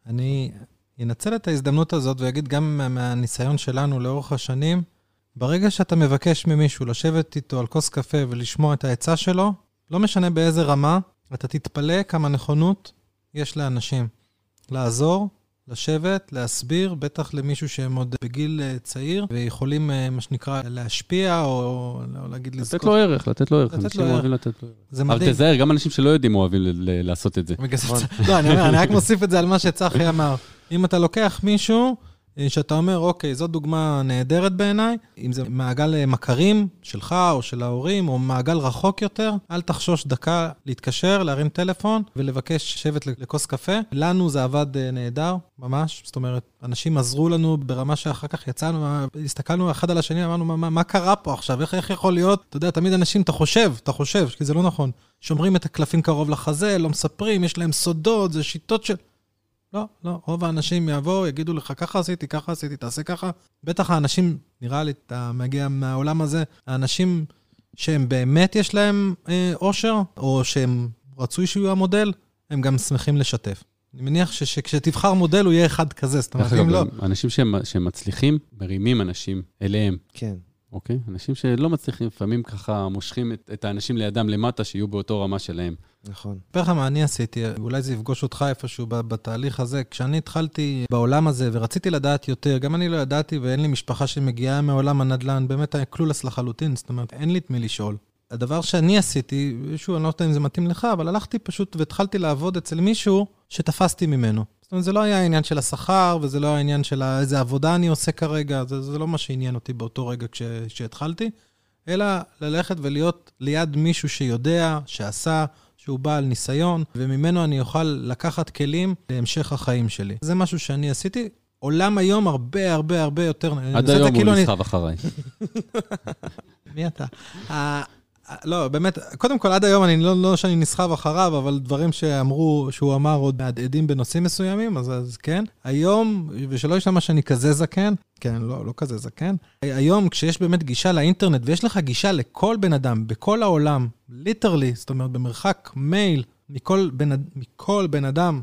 Speaker 1: אני אנצל את ההזדמנות הזאת ואגיד גם מה- מהניסיון שלנו לאורך השנים, ברגע שאתה מבקש ממישהו לשבת איתו על כוס קפה ולשמוע את העצה שלו, לא משנה באיזה רמה, אתה תתפלא כמה נכונות יש לאנשים. לעזור, לשבת, להסביר, בטח למישהו שהם עוד בגיל אה, צעיר, ויכולים, אה, מה שנקרא, להשפיע, או, או להגיד
Speaker 4: לתת
Speaker 1: לזכות.
Speaker 4: לו ערך, לתת לו ערך.
Speaker 1: לתת
Speaker 4: אנשים
Speaker 1: לו.
Speaker 4: אוהבים לתת לו ערך.
Speaker 1: זה
Speaker 4: אבל
Speaker 1: מדהים.
Speaker 4: תיזהר, גם אנשים שלא יודעים אוהבים לעשות את זה.
Speaker 5: נכון.
Speaker 1: לא, אני רק מוסיף את זה על מה שצחי אמר. אם אתה לוקח מישהו, שאתה אומר, אוקיי, זו דוגמה נהדרת בעיניי, אם זה מעגל אה, מכרים שלך או של ההורים, או מעגל רחוק יותר, אל תחשוש דקה להתקשר, להרים טלפון ולבקש לשבת לכוס קפה. לנו זה עבד אה, נהדר, ממש. זאת אומרת, אנשים עזרו לנו ברמה שאחר כך יצאנו, הסתכלנו אחד על השני, אמרנו, מה, מה, מה קרה פה עכשיו? איך, איך יכול להיות? אתה יודע, תמיד אנשים, אתה חושב, אתה חושב, כי זה לא נכון. שומרים את הקלפים קרוב לחזה, לא מספרים, יש להם סודות, זה שיטות של... לא, לא, רוב האנשים יבואו, יגידו לך, ככה עשיתי, ככה עשיתי, תעשה ככה. בטח האנשים, נראה לי, אתה מגיע מהעולם הזה, האנשים שהם באמת יש להם אה, אושר, או שהם רצוי שהוא יהיה המודל, הם גם שמחים לשתף. אני מניח ש- שכשתבחר מודל, הוא יהיה אחד כזה, זאת אומרת, אם לא...
Speaker 4: אנשים שהם שהם מצליחים, מרימים אנשים אליהם,
Speaker 5: כן.
Speaker 4: אוקיי? אנשים שלא מצליחים, לפעמים ככה מושכים את, את האנשים לידם למטה, שיהיו באותו רמה שלהם.
Speaker 5: נכון.
Speaker 1: אספר לך מה אני עשיתי, אולי זה יפגוש אותך איפשהו בתהליך הזה. כשאני התחלתי בעולם הזה ורציתי לדעת יותר, גם אני לא ידעתי ואין לי משפחה שמגיעה מעולם הנדל"ן, באמת היה קלולס לחלוטין, זאת אומרת, אין לי את מי לשאול. הדבר שאני עשיתי, שוב, אני לא יודע אם זה מתאים לך, אבל הלכתי פשוט והתחלתי לעבוד אצל מישהו שתפסתי ממנו. זאת אומרת, זה לא היה העניין של השכר, וזה לא העניין של איזה עבודה אני עושה כרגע, זה, זה לא מה שעניין אותי באותו רגע כש, כשהתחלתי, אלא ללכת ולהיות ליד מישהו שיודע, שעשה, שהוא בעל ניסיון, וממנו אני אוכל לקחת כלים להמשך החיים שלי. זה משהו שאני עשיתי. עולם היום הרבה הרבה הרבה יותר...
Speaker 4: עד היום הוא
Speaker 1: כאילו אני-
Speaker 4: נסחב אחריי.
Speaker 1: מי אתה? לא, באמת, קודם כל, עד היום, אני לא, לא שאני נסחב אחריו, אבל דברים שאמרו, שהוא אמר עוד מהדהדים בנושאים מסוימים, אז, אז כן. היום, ושלא ישמע שאני כזה זקן, כן, לא, לא כזה זקן, היום כשיש באמת גישה לאינטרנט, ויש לך גישה לכל בן אדם, בכל העולם, literally, זאת אומרת, במרחק מייל מכל בן, מכל בן אדם,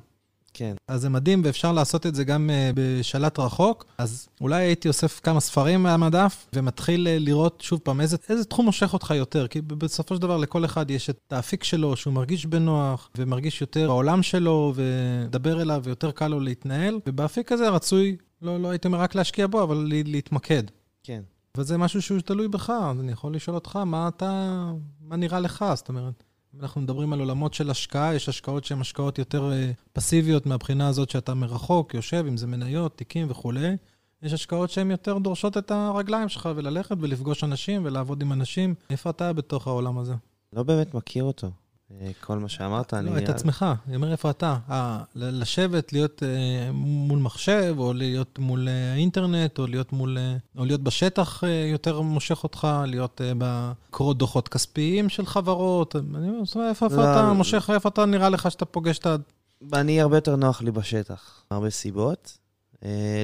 Speaker 5: כן.
Speaker 1: אז זה מדהים, ואפשר לעשות את זה גם uh, בשלט רחוק. אז אולי הייתי אוסף כמה ספרים מהמדף, ומתחיל uh, לראות שוב פעם איזה, איזה תחום מושך אותך יותר. כי בסופו של דבר לכל אחד יש את האפיק שלו, שהוא מרגיש בנוח, ומרגיש יותר בעולם שלו, ולדבר אליו, ויותר קל לו להתנהל. ובאפיק הזה רצוי, לא, לא הייתי אומר רק להשקיע בו, אבל להתמקד.
Speaker 5: כן.
Speaker 1: וזה משהו שהוא תלוי בך, אז אני יכול לשאול אותך, מה אתה, מה נראה לך? זאת אומרת, אנחנו מדברים על עולמות של השקעה, יש השקעות שהן השקעות יותר uh, פסיביות מהבחינה הזאת שאתה מרחוק, יושב, אם זה מניות, תיקים וכולי. יש השקעות שהן יותר דורשות את הרגליים שלך וללכת ולפגוש אנשים ולעבוד עם אנשים. איפה אתה בתוך העולם הזה?
Speaker 5: לא באמת מכיר אותו. אה, כל מה שאמרת, אני...
Speaker 1: לא, את עצמך. אני אומר, איפה אתה? אה, לשבת, להיות אה, מול מחשב, או להיות מול אה, אינטרנט, או להיות מול... או להיות בשטח יותר מושך אותך, להיות בקרוא דוחות כספיים של חברות. אני אומר, איפה,
Speaker 5: לא,
Speaker 1: אתה
Speaker 5: לא.
Speaker 1: מושך, איפה אתה נראה לך שאתה פוגש את ה...
Speaker 5: אני הרבה יותר נוח לי בשטח, הרבה סיבות.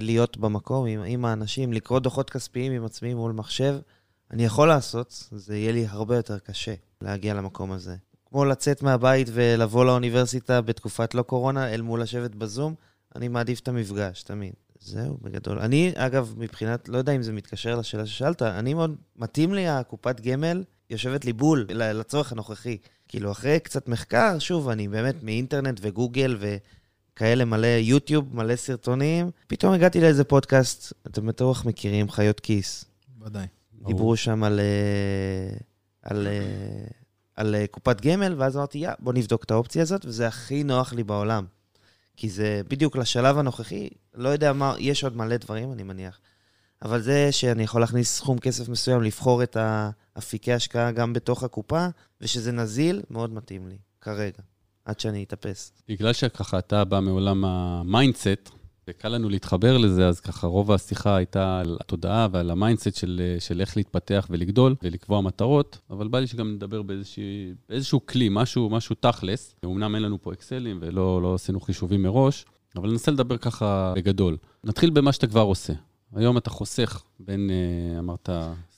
Speaker 5: להיות במקום עם, עם האנשים, לקרוא דוחות כספיים עם עצמי מול מחשב, אני יכול לעשות, זה יהיה לי הרבה יותר קשה להגיע למקום הזה. כמו לצאת מהבית ולבוא לאוניברסיטה בתקופת לא קורונה, אל מול לשבת בזום, אני מעדיף את המפגש, תמיד. זהו, בגדול. אני, אגב, מבחינת, לא יודע אם זה מתקשר לשאלה ששאלת, אני מאוד, מתאים לי הקופת גמל, יושבת לי בול לצורך הנוכחי. כאילו, אחרי קצת מחקר, שוב, אני באמת מאינטרנט וגוגל וכאלה מלא יוטיוב, מלא סרטונים, פתאום הגעתי לאיזה פודקאסט, אתם בטוח מכירים, חיות כיס.
Speaker 1: ודאי.
Speaker 5: דיברו שם על, אה, על, אה, על אה, קופת גמל, ואז אמרתי, יא, בוא נבדוק את האופציה הזאת, וזה הכי נוח לי בעולם. כי זה בדיוק לשלב הנוכחי, לא יודע מה, יש עוד מלא דברים, אני מניח. אבל זה שאני יכול להכניס סכום כסף מסוים, לבחור את האפיקי השקעה גם בתוך הקופה, ושזה נזיל, מאוד מתאים לי, כרגע, עד שאני אתאפס.
Speaker 4: בגלל שככה אתה בא מעולם ה mindset, וקל לנו להתחבר לזה, אז ככה רוב השיחה הייתה על התודעה ועל ה mindset של, של איך להתפתח ולגדול ולקבוע מטרות, אבל בא לי שגם נדבר באיזשהו, באיזשהו כלי, משהו, משהו תכלס. אמנם אין לנו פה אקסלים ולא לא עשינו חישובים מראש, אבל ננסה לדבר ככה בגדול. נתחיל במה שאתה כבר עושה. היום אתה חוסך בין, אה, אמרת,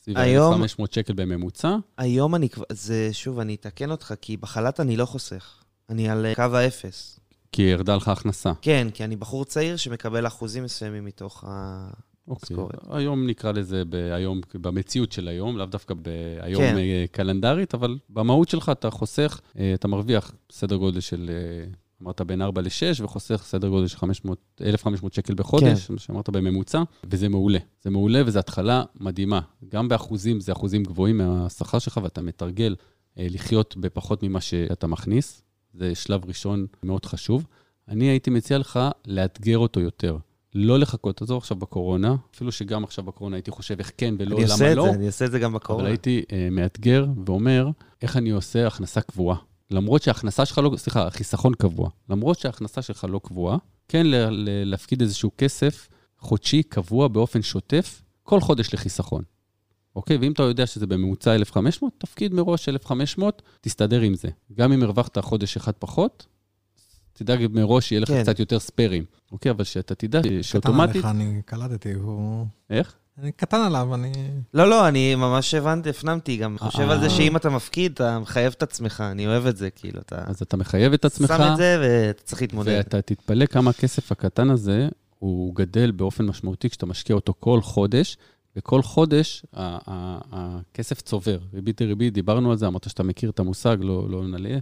Speaker 4: סביב
Speaker 5: היום-
Speaker 4: 1,500 שקל בממוצע.
Speaker 5: היום אני כבר, זה, שוב, אני אתקן אותך, כי בחל"ת אני לא חוסך. אני על אה, קו האפס.
Speaker 4: כי ירדה לך הכנסה.
Speaker 5: כן, כי אני בחור צעיר שמקבל אחוזים מסוימים מתוך ה...
Speaker 4: אוקיי. היום נקרא לזה היום, במציאות של היום, לאו דווקא ביום
Speaker 5: כן.
Speaker 4: כן. קלנדרית, אבל במהות שלך אתה חוסך, אה, אתה מרוויח סדר גודל של, אה, אמרת בין 4 ל-6, וחוסך סדר גודל של 500, 1,500 שקל בחודש,
Speaker 5: כן.
Speaker 4: שאמרת בממוצע, וזה מעולה. זה מעולה וזו התחלה מדהימה. גם באחוזים, זה אחוזים גבוהים מהשכר שלך, ואתה מתרגל אה, לחיות בפחות ממה שאתה מכניס. זה שלב ראשון מאוד חשוב. אני הייתי מציע לך לאתגר אותו יותר. לא לחכות, עזוב עכשיו בקורונה, אפילו שגם עכשיו בקורונה הייתי חושב איך כן ולא,
Speaker 5: אני
Speaker 4: למה
Speaker 5: עושה את
Speaker 4: לא,
Speaker 5: זה, אני עושה את זה גם בקורונה.
Speaker 4: אבל הייתי uh, מאתגר ואומר, איך אני עושה הכנסה קבועה. למרות שההכנסה שלך לא, סליחה, חיסכון קבוע. למרות שההכנסה שלך לא קבועה, כן ל- ל- להפקיד איזשהו כסף חודשי קבוע באופן שוטף, כל חודש לחיסכון. אוקיי? ואם אתה יודע שזה בממוצע 1,500, תפקיד מראש 1,500, תסתדר עם זה. גם אם הרווחת חודש אחד פחות, תדאג מראש שיהיה לך
Speaker 5: כן.
Speaker 4: קצת יותר ספיירים. אוקיי? אבל שאתה תדע
Speaker 1: קטן
Speaker 4: שאוטומטית...
Speaker 1: עליך, אני קלטתי, הוא...
Speaker 4: איך?
Speaker 1: אני קטן עליו, אני...
Speaker 5: לא, לא, אני ממש הבנתי, הפנמתי גם. חושב על זה
Speaker 4: אה.
Speaker 5: שאם אתה מפקיד, אתה מחייב את עצמך, אני אוהב את זה, כאילו, אתה
Speaker 4: אז אתה מחייב את עצמך.
Speaker 5: שם את זה ואתה צריך להתמודד.
Speaker 4: ואתה תתפלא כמה הכסף הקטן הזה, הוא גדל באופן משמעותי כשאתה משקיע אותו כל חודש, וכל חודש הכסף צובר. ריבית דריבית, דיברנו על זה, אמרת שאתה מכיר את המושג, לא, לא נלאה,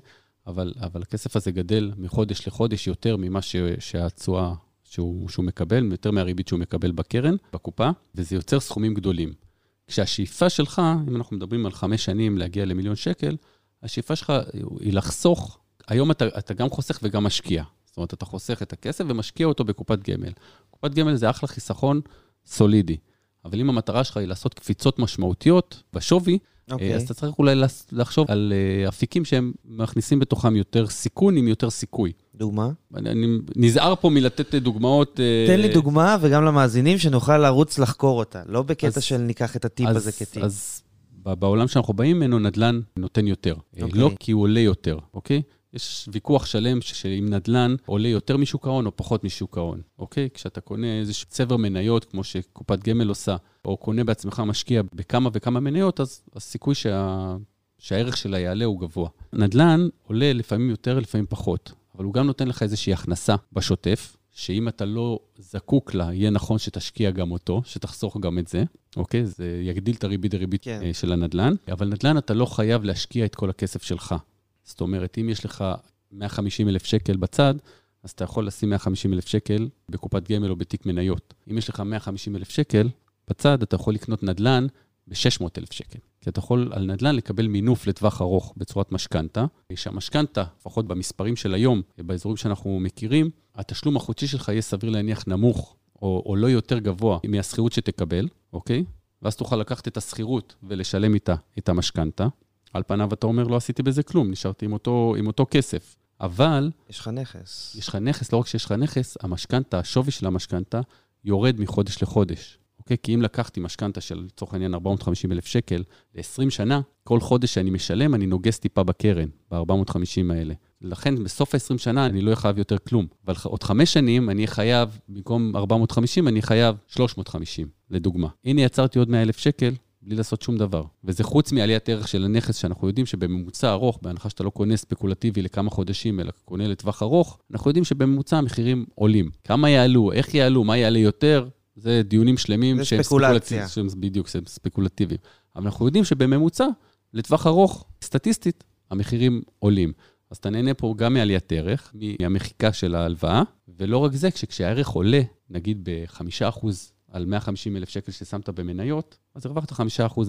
Speaker 4: אבל, אבל הכסף הזה גדל מחודש לחודש יותר ממה ש- שהתשואה שהוא, שהוא מקבל, יותר מהריבית שהוא מקבל בקרן, בקופה, וזה יוצר סכומים גדולים. כשהשאיפה שלך, אם אנחנו מדברים על חמש שנים להגיע למיליון שקל, השאיפה שלך היא לחסוך, היום אתה, אתה גם חוסך וגם משקיע. זאת אומרת, אתה חוסך את הכסף ומשקיע אותו בקופת גמל. קופת גמל זה אחלה חיסכון סולידי. אבל אם המטרה שלך היא לעשות קפיצות משמעותיות בשווי,
Speaker 5: אוקיי.
Speaker 4: okay. אז אתה צריך אולי לחשוב על אה, אפיקים שהם מכניסים בתוכם יותר סיכון עם יותר סיכוי.
Speaker 5: דוגמה?
Speaker 4: אני, אני נזהר פה מלתת דוגמאות... אה,
Speaker 5: תן לי דוגמה, וגם למאזינים, שנוכל לרוץ לחקור אותה. לא בקטע
Speaker 4: אז-
Speaker 5: של ניקח את הטיפ
Speaker 4: אז,
Speaker 5: הזה כטיפ.
Speaker 4: אז בעולם שאנחנו באים ממנו, נדל"ן נותן יותר. אה,
Speaker 5: אוקיי.
Speaker 4: לא כי הוא עולה יותר, אוקיי? יש ויכוח שלם שאם נדל"ן עולה יותר משוק ההון או פחות משוק ההון, אוקיי? כשאתה קונה איזשהו צבר מניות, כמו שקופת גמל עושה, או קונה בעצמך משקיע בכמה וכמה מניות, אז הסיכוי שה... שהערך שלה יעלה הוא גבוה. נדל"ן עולה לפעמים יותר, לפעמים פחות, אבל הוא גם נותן לך איזושהי הכנסה בשוטף, שאם אתה לא זקוק לה, יהיה נכון שתשקיע גם אותו, שתחסוך גם את זה, אוקיי? זה יגדיל את הריבית דריבית
Speaker 5: כן.
Speaker 4: כן. של הנדל"ן, אבל נדל"ן אתה לא חייב להשקיע את כל הכסף שלך. זאת אומרת, אם יש לך 150 אלף שקל בצד, אז אתה יכול לשים 150 אלף שקל בקופת גמל או בתיק מניות. אם יש לך 150 אלף שקל בצד, אתה יכול לקנות נדל"ן ב-600 אלף שקל. כי אתה יכול על נדל"ן לקבל מינוף לטווח ארוך בצורת משכנתה, שהמשכנתה, לפחות במספרים של היום, באזורים שאנחנו מכירים, התשלום החודשי שלך יהיה סביר להניח נמוך או, או לא יותר גבוה מהשכירות שתקבל, אוקיי? ואז תוכל לקחת את השכירות ולשלם איתה את המשכנתה. על פניו אתה אומר, לא עשיתי בזה כלום, נשארתי עם אותו, עם אותו כסף. אבל
Speaker 5: יש לך נכס.
Speaker 4: יש לך נכס, לא רק שיש לך נכס, המשכנתה, השווי של המשכנתה, יורד מחודש לחודש. אוקיי? כי אם לקחתי משכנתה של, לצורך העניין, 450 אלף שקל ל-20 שנה, כל חודש שאני משלם, אני נוגס טיפה בקרן, ב-450 האלה. לכן, בסוף ה-20 שנה אני לא אהיה חייב יותר כלום. אבל עוד חמש שנים אני אהיה חייב, במקום 450, אני אהיה חייב 350, לדוגמה. הנה, יצרתי עוד 100 אלף שקל, בלי לעשות שום דבר. וזה חוץ מעליית ערך של הנכס, שאנחנו יודעים שבממוצע ארוך, בהנחה שאתה לא קונה ספקולטיבי לכמה חודשים, אלא קונה לטווח ארוך, אנחנו יודעים שבממוצע המחירים עולים. כמה יעלו, איך יעלו, מה יעלה יותר, זה דיונים שלמים
Speaker 5: זה
Speaker 4: שהם
Speaker 5: ספקולציה.
Speaker 4: ספקולטיביים, שהם בדיוק, שהם ספקולטיביים. אבל אנחנו יודעים שבממוצע, לטווח ארוך, סטטיסטית, המחירים עולים. אז אתה נהנה פה גם מעליית ערך, מהמחיקה של ההלוואה, ולא רק זה, כשהערך עולה, נגיד ב-5% על 150 אלף שקל ששמת במניות, אז הרווחת 5%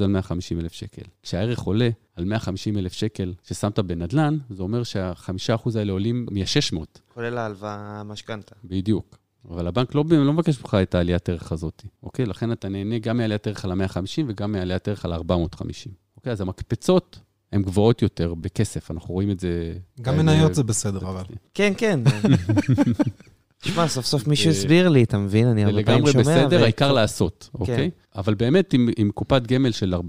Speaker 4: על 150 אלף שקל. כשהערך עולה על 150 אלף שקל ששמת בנדל"ן, זה אומר שה-5% האלה עולים מ-600,
Speaker 5: כולל ההלוואה, המשכנתה.
Speaker 4: בדיוק. אבל הבנק לא, לא מבקש ממך את העליית ערך הזאת, אוקיי? לכן אתה נהנה גם מעליית ערך על ה-150 וגם מעליית ערך על ה-450. אוקיי? אז המקפצות הן גבוהות יותר בכסף, אנחנו רואים את זה...
Speaker 1: גם מניות זה בסדר, אבל.
Speaker 5: כן, כן. תשמע, סוף סוף מישהו
Speaker 4: זה-
Speaker 5: הסביר לי, אתה מבין? אני
Speaker 4: זה
Speaker 5: הרבה פעמים
Speaker 4: לגמרי
Speaker 5: שומע.
Speaker 4: בסדר,
Speaker 5: ו-
Speaker 4: העיקר לעשות, אוקיי? אבל באמת, עם, עם קופת גמל של 40-50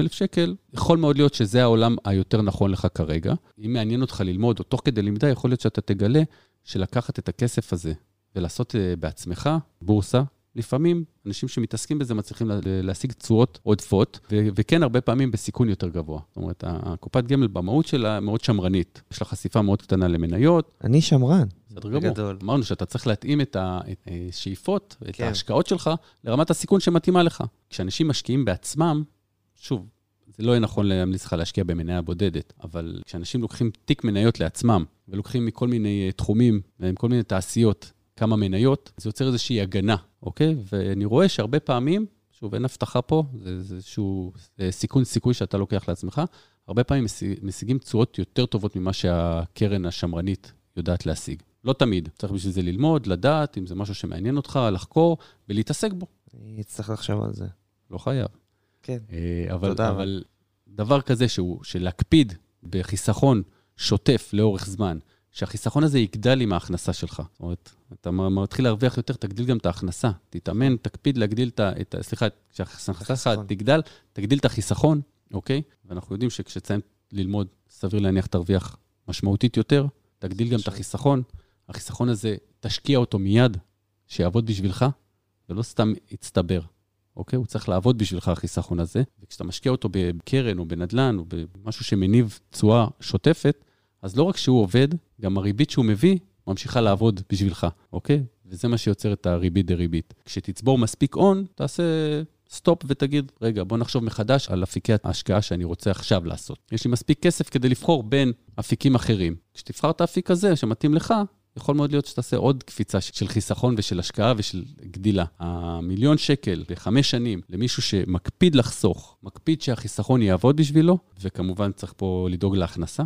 Speaker 4: אלף שקל, יכול מאוד להיות שזה העולם היותר נכון לך כרגע. אם מעניין אותך ללמוד, או תוך כדי למידה, יכול להיות שאתה תגלה שלקחת את הכסף הזה ולעשות אה, בעצמך, בורסה, לפעמים אנשים שמתעסקים בזה מצליחים לה- להשיג תשואות עודפות, ו- וכן, הרבה פעמים בסיכון יותר גבוה. זאת אומרת, הקופת גמל במהות שלה מאוד שמרנית. יש לה חשיפה מאוד קטנה למניות,
Speaker 5: אני שמרן.
Speaker 4: בסדר גמור.
Speaker 5: בגדול.
Speaker 4: אמרנו שאתה צריך להתאים את השאיפות, את
Speaker 5: כן.
Speaker 4: ההשקעות שלך, לרמת הסיכון שמתאימה לך. כשאנשים משקיעים בעצמם, שוב, זה לא יהיה נכון להמליץ לך להשקיע במניה בודדת, אבל כשאנשים לוקחים תיק מניות לעצמם, ולוקחים מכל מיני אה, תחומים ומכל מיני תעשיות כמה מניות, זה יוצר איזושהי הגנה, אוקיי? ואני רואה שהרבה פעמים, שוב, אין הבטחה פה, זה איזשהו אה, סיכון סיכוי שאתה לוקח לעצמך, הרבה פעמים משיג- משיגים תשואות יותר טובות ממה שהקרן השמרנית יודעת להשיג. לא תמיד, צריך בשביל זה ללמוד, לדעת, אם זה משהו שמעניין אותך, לחקור ולהתעסק בו.
Speaker 5: אני אצטרך לחשוב על זה.
Speaker 4: לא חייב.
Speaker 5: כן.
Speaker 4: אה, אבל,
Speaker 5: תודה.
Speaker 4: אבל דבר כזה שהוא, של להקפיד בחיסכון שוטף לאורך זמן, שהחיסכון הזה יגדל עם ההכנסה שלך. זאת אומרת, אתה מתחיל להרוויח יותר, תגדיל גם את ההכנסה. תתאמן, תקפיד להגדיל את ה... סליחה, כשההכנסה שלך. תגדל, תגדיל את החיסכון, אוקיי? ואנחנו יודעים שכשתסיים ללמוד, סביר להניח תרוויח משמעותית יותר, תגדיל גם את החיסכון. החיסכון הזה, תשקיע אותו מיד, שיעבוד בשבילך, ולא סתם יצטבר. אוקיי? הוא צריך לעבוד בשבילך, החיסכון הזה. וכשאתה משקיע אותו בקרן או בנדל"ן או במשהו שמניב תשואה שוטפת, אז לא רק שהוא עובד, גם הריבית שהוא מביא ממשיכה לעבוד בשבילך, אוקיי? וזה מה שיוצר את הריבית דריבית. כשתצבור מספיק הון, תעשה סטופ ותגיד, רגע, בוא נחשוב מחדש על אפיקי ההשקעה שאני רוצה עכשיו לעשות. יש לי מספיק כסף כדי לבחור בין אפיקים אחרים. כשתבחר את האפיק הזה שמתאים לך, יכול מאוד להיות שתעשה עוד קפיצה של חיסכון ושל השקעה ושל גדילה. המיליון שקל לחמש שנים למישהו שמקפיד לחסוך, מקפיד שהחיסכון יעבוד בשבילו, וכמובן צריך פה לדאוג להכנסה.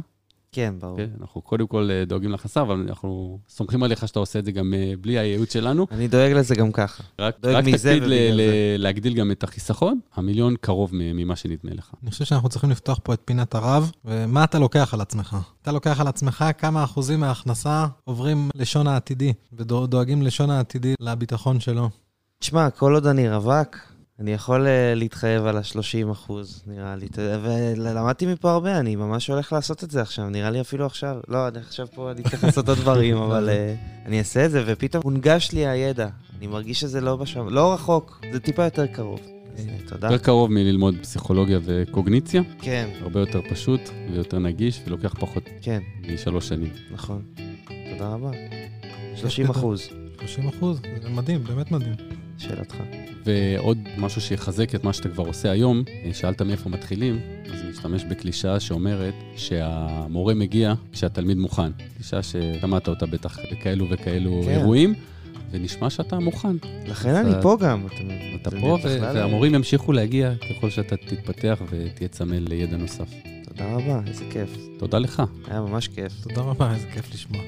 Speaker 5: כן, ברור.
Speaker 4: כן, אנחנו קודם כל אה, דואגים להכנסה, אבל אנחנו סומכים עליך שאתה עושה את זה גם אה, בלי הייעוץ שלנו.
Speaker 5: אני דואג לזה גם ככה.
Speaker 4: רק,
Speaker 5: דואג
Speaker 4: רק
Speaker 5: מזה
Speaker 4: תקפיד ל- ל-. להגדיל גם את החיסכון, המיליון קרוב ממה שנדמה לך.
Speaker 1: אני חושב שאנחנו צריכים לפתוח פה את פינת הרב, ומה אתה לוקח על עצמך? אתה לוקח על עצמך כמה אחוזים מההכנסה עוברים לשון העתידי, ודואגים לשון העתידי לביטחון שלו.
Speaker 5: תשמע, כל עוד אני רווק, אני יכול אה, להתחייב על ה-30 אחוז, נראה לי. ולמדתי מפה הרבה, אני ממש הולך לעשות את זה עכשיו, נראה לי אפילו עכשיו. לא, אני עכשיו פה, אני צריך לעשות עוד דברים, אבל אה, אני אעשה את זה, ופתאום הונגש לי הידע. אני מרגיש שזה לא בשם, לא רחוק, זה טיפה יותר קרוב. אה, תודה.
Speaker 4: יותר קרוב מללמוד פסיכולוגיה וקוגניציה,
Speaker 5: כן,
Speaker 4: הרבה יותר פשוט ויותר נגיש, ולוקח פחות
Speaker 5: כן,
Speaker 4: משלוש שנים.
Speaker 5: נכון. תודה רבה. 30 אחוז,
Speaker 1: 30 אחוז, זה מדהים, באמת מדהים.
Speaker 5: שאלתך.
Speaker 4: ועוד משהו שיחזק את מה שאתה כבר עושה היום, שאלת מאיפה מתחילים, אז אני אשתמש בקלישאה שאומרת שהמורה מגיע כשהתלמיד מוכן. קלישאה ששמעת אותה בטח בכאלו וכאלו
Speaker 5: כן.
Speaker 4: אירועים, ונשמע שאתה מוכן.
Speaker 5: לכן אני פה גם.
Speaker 4: אתה פה, והמורים ימשיכו להגיע ככל שאתה תתפתח ותהיה צמא לידע נוסף.
Speaker 5: תודה רבה, איזה כיף.
Speaker 4: תודה לך.
Speaker 5: היה ממש כיף.
Speaker 1: תודה רבה, איזה כיף לשמוע.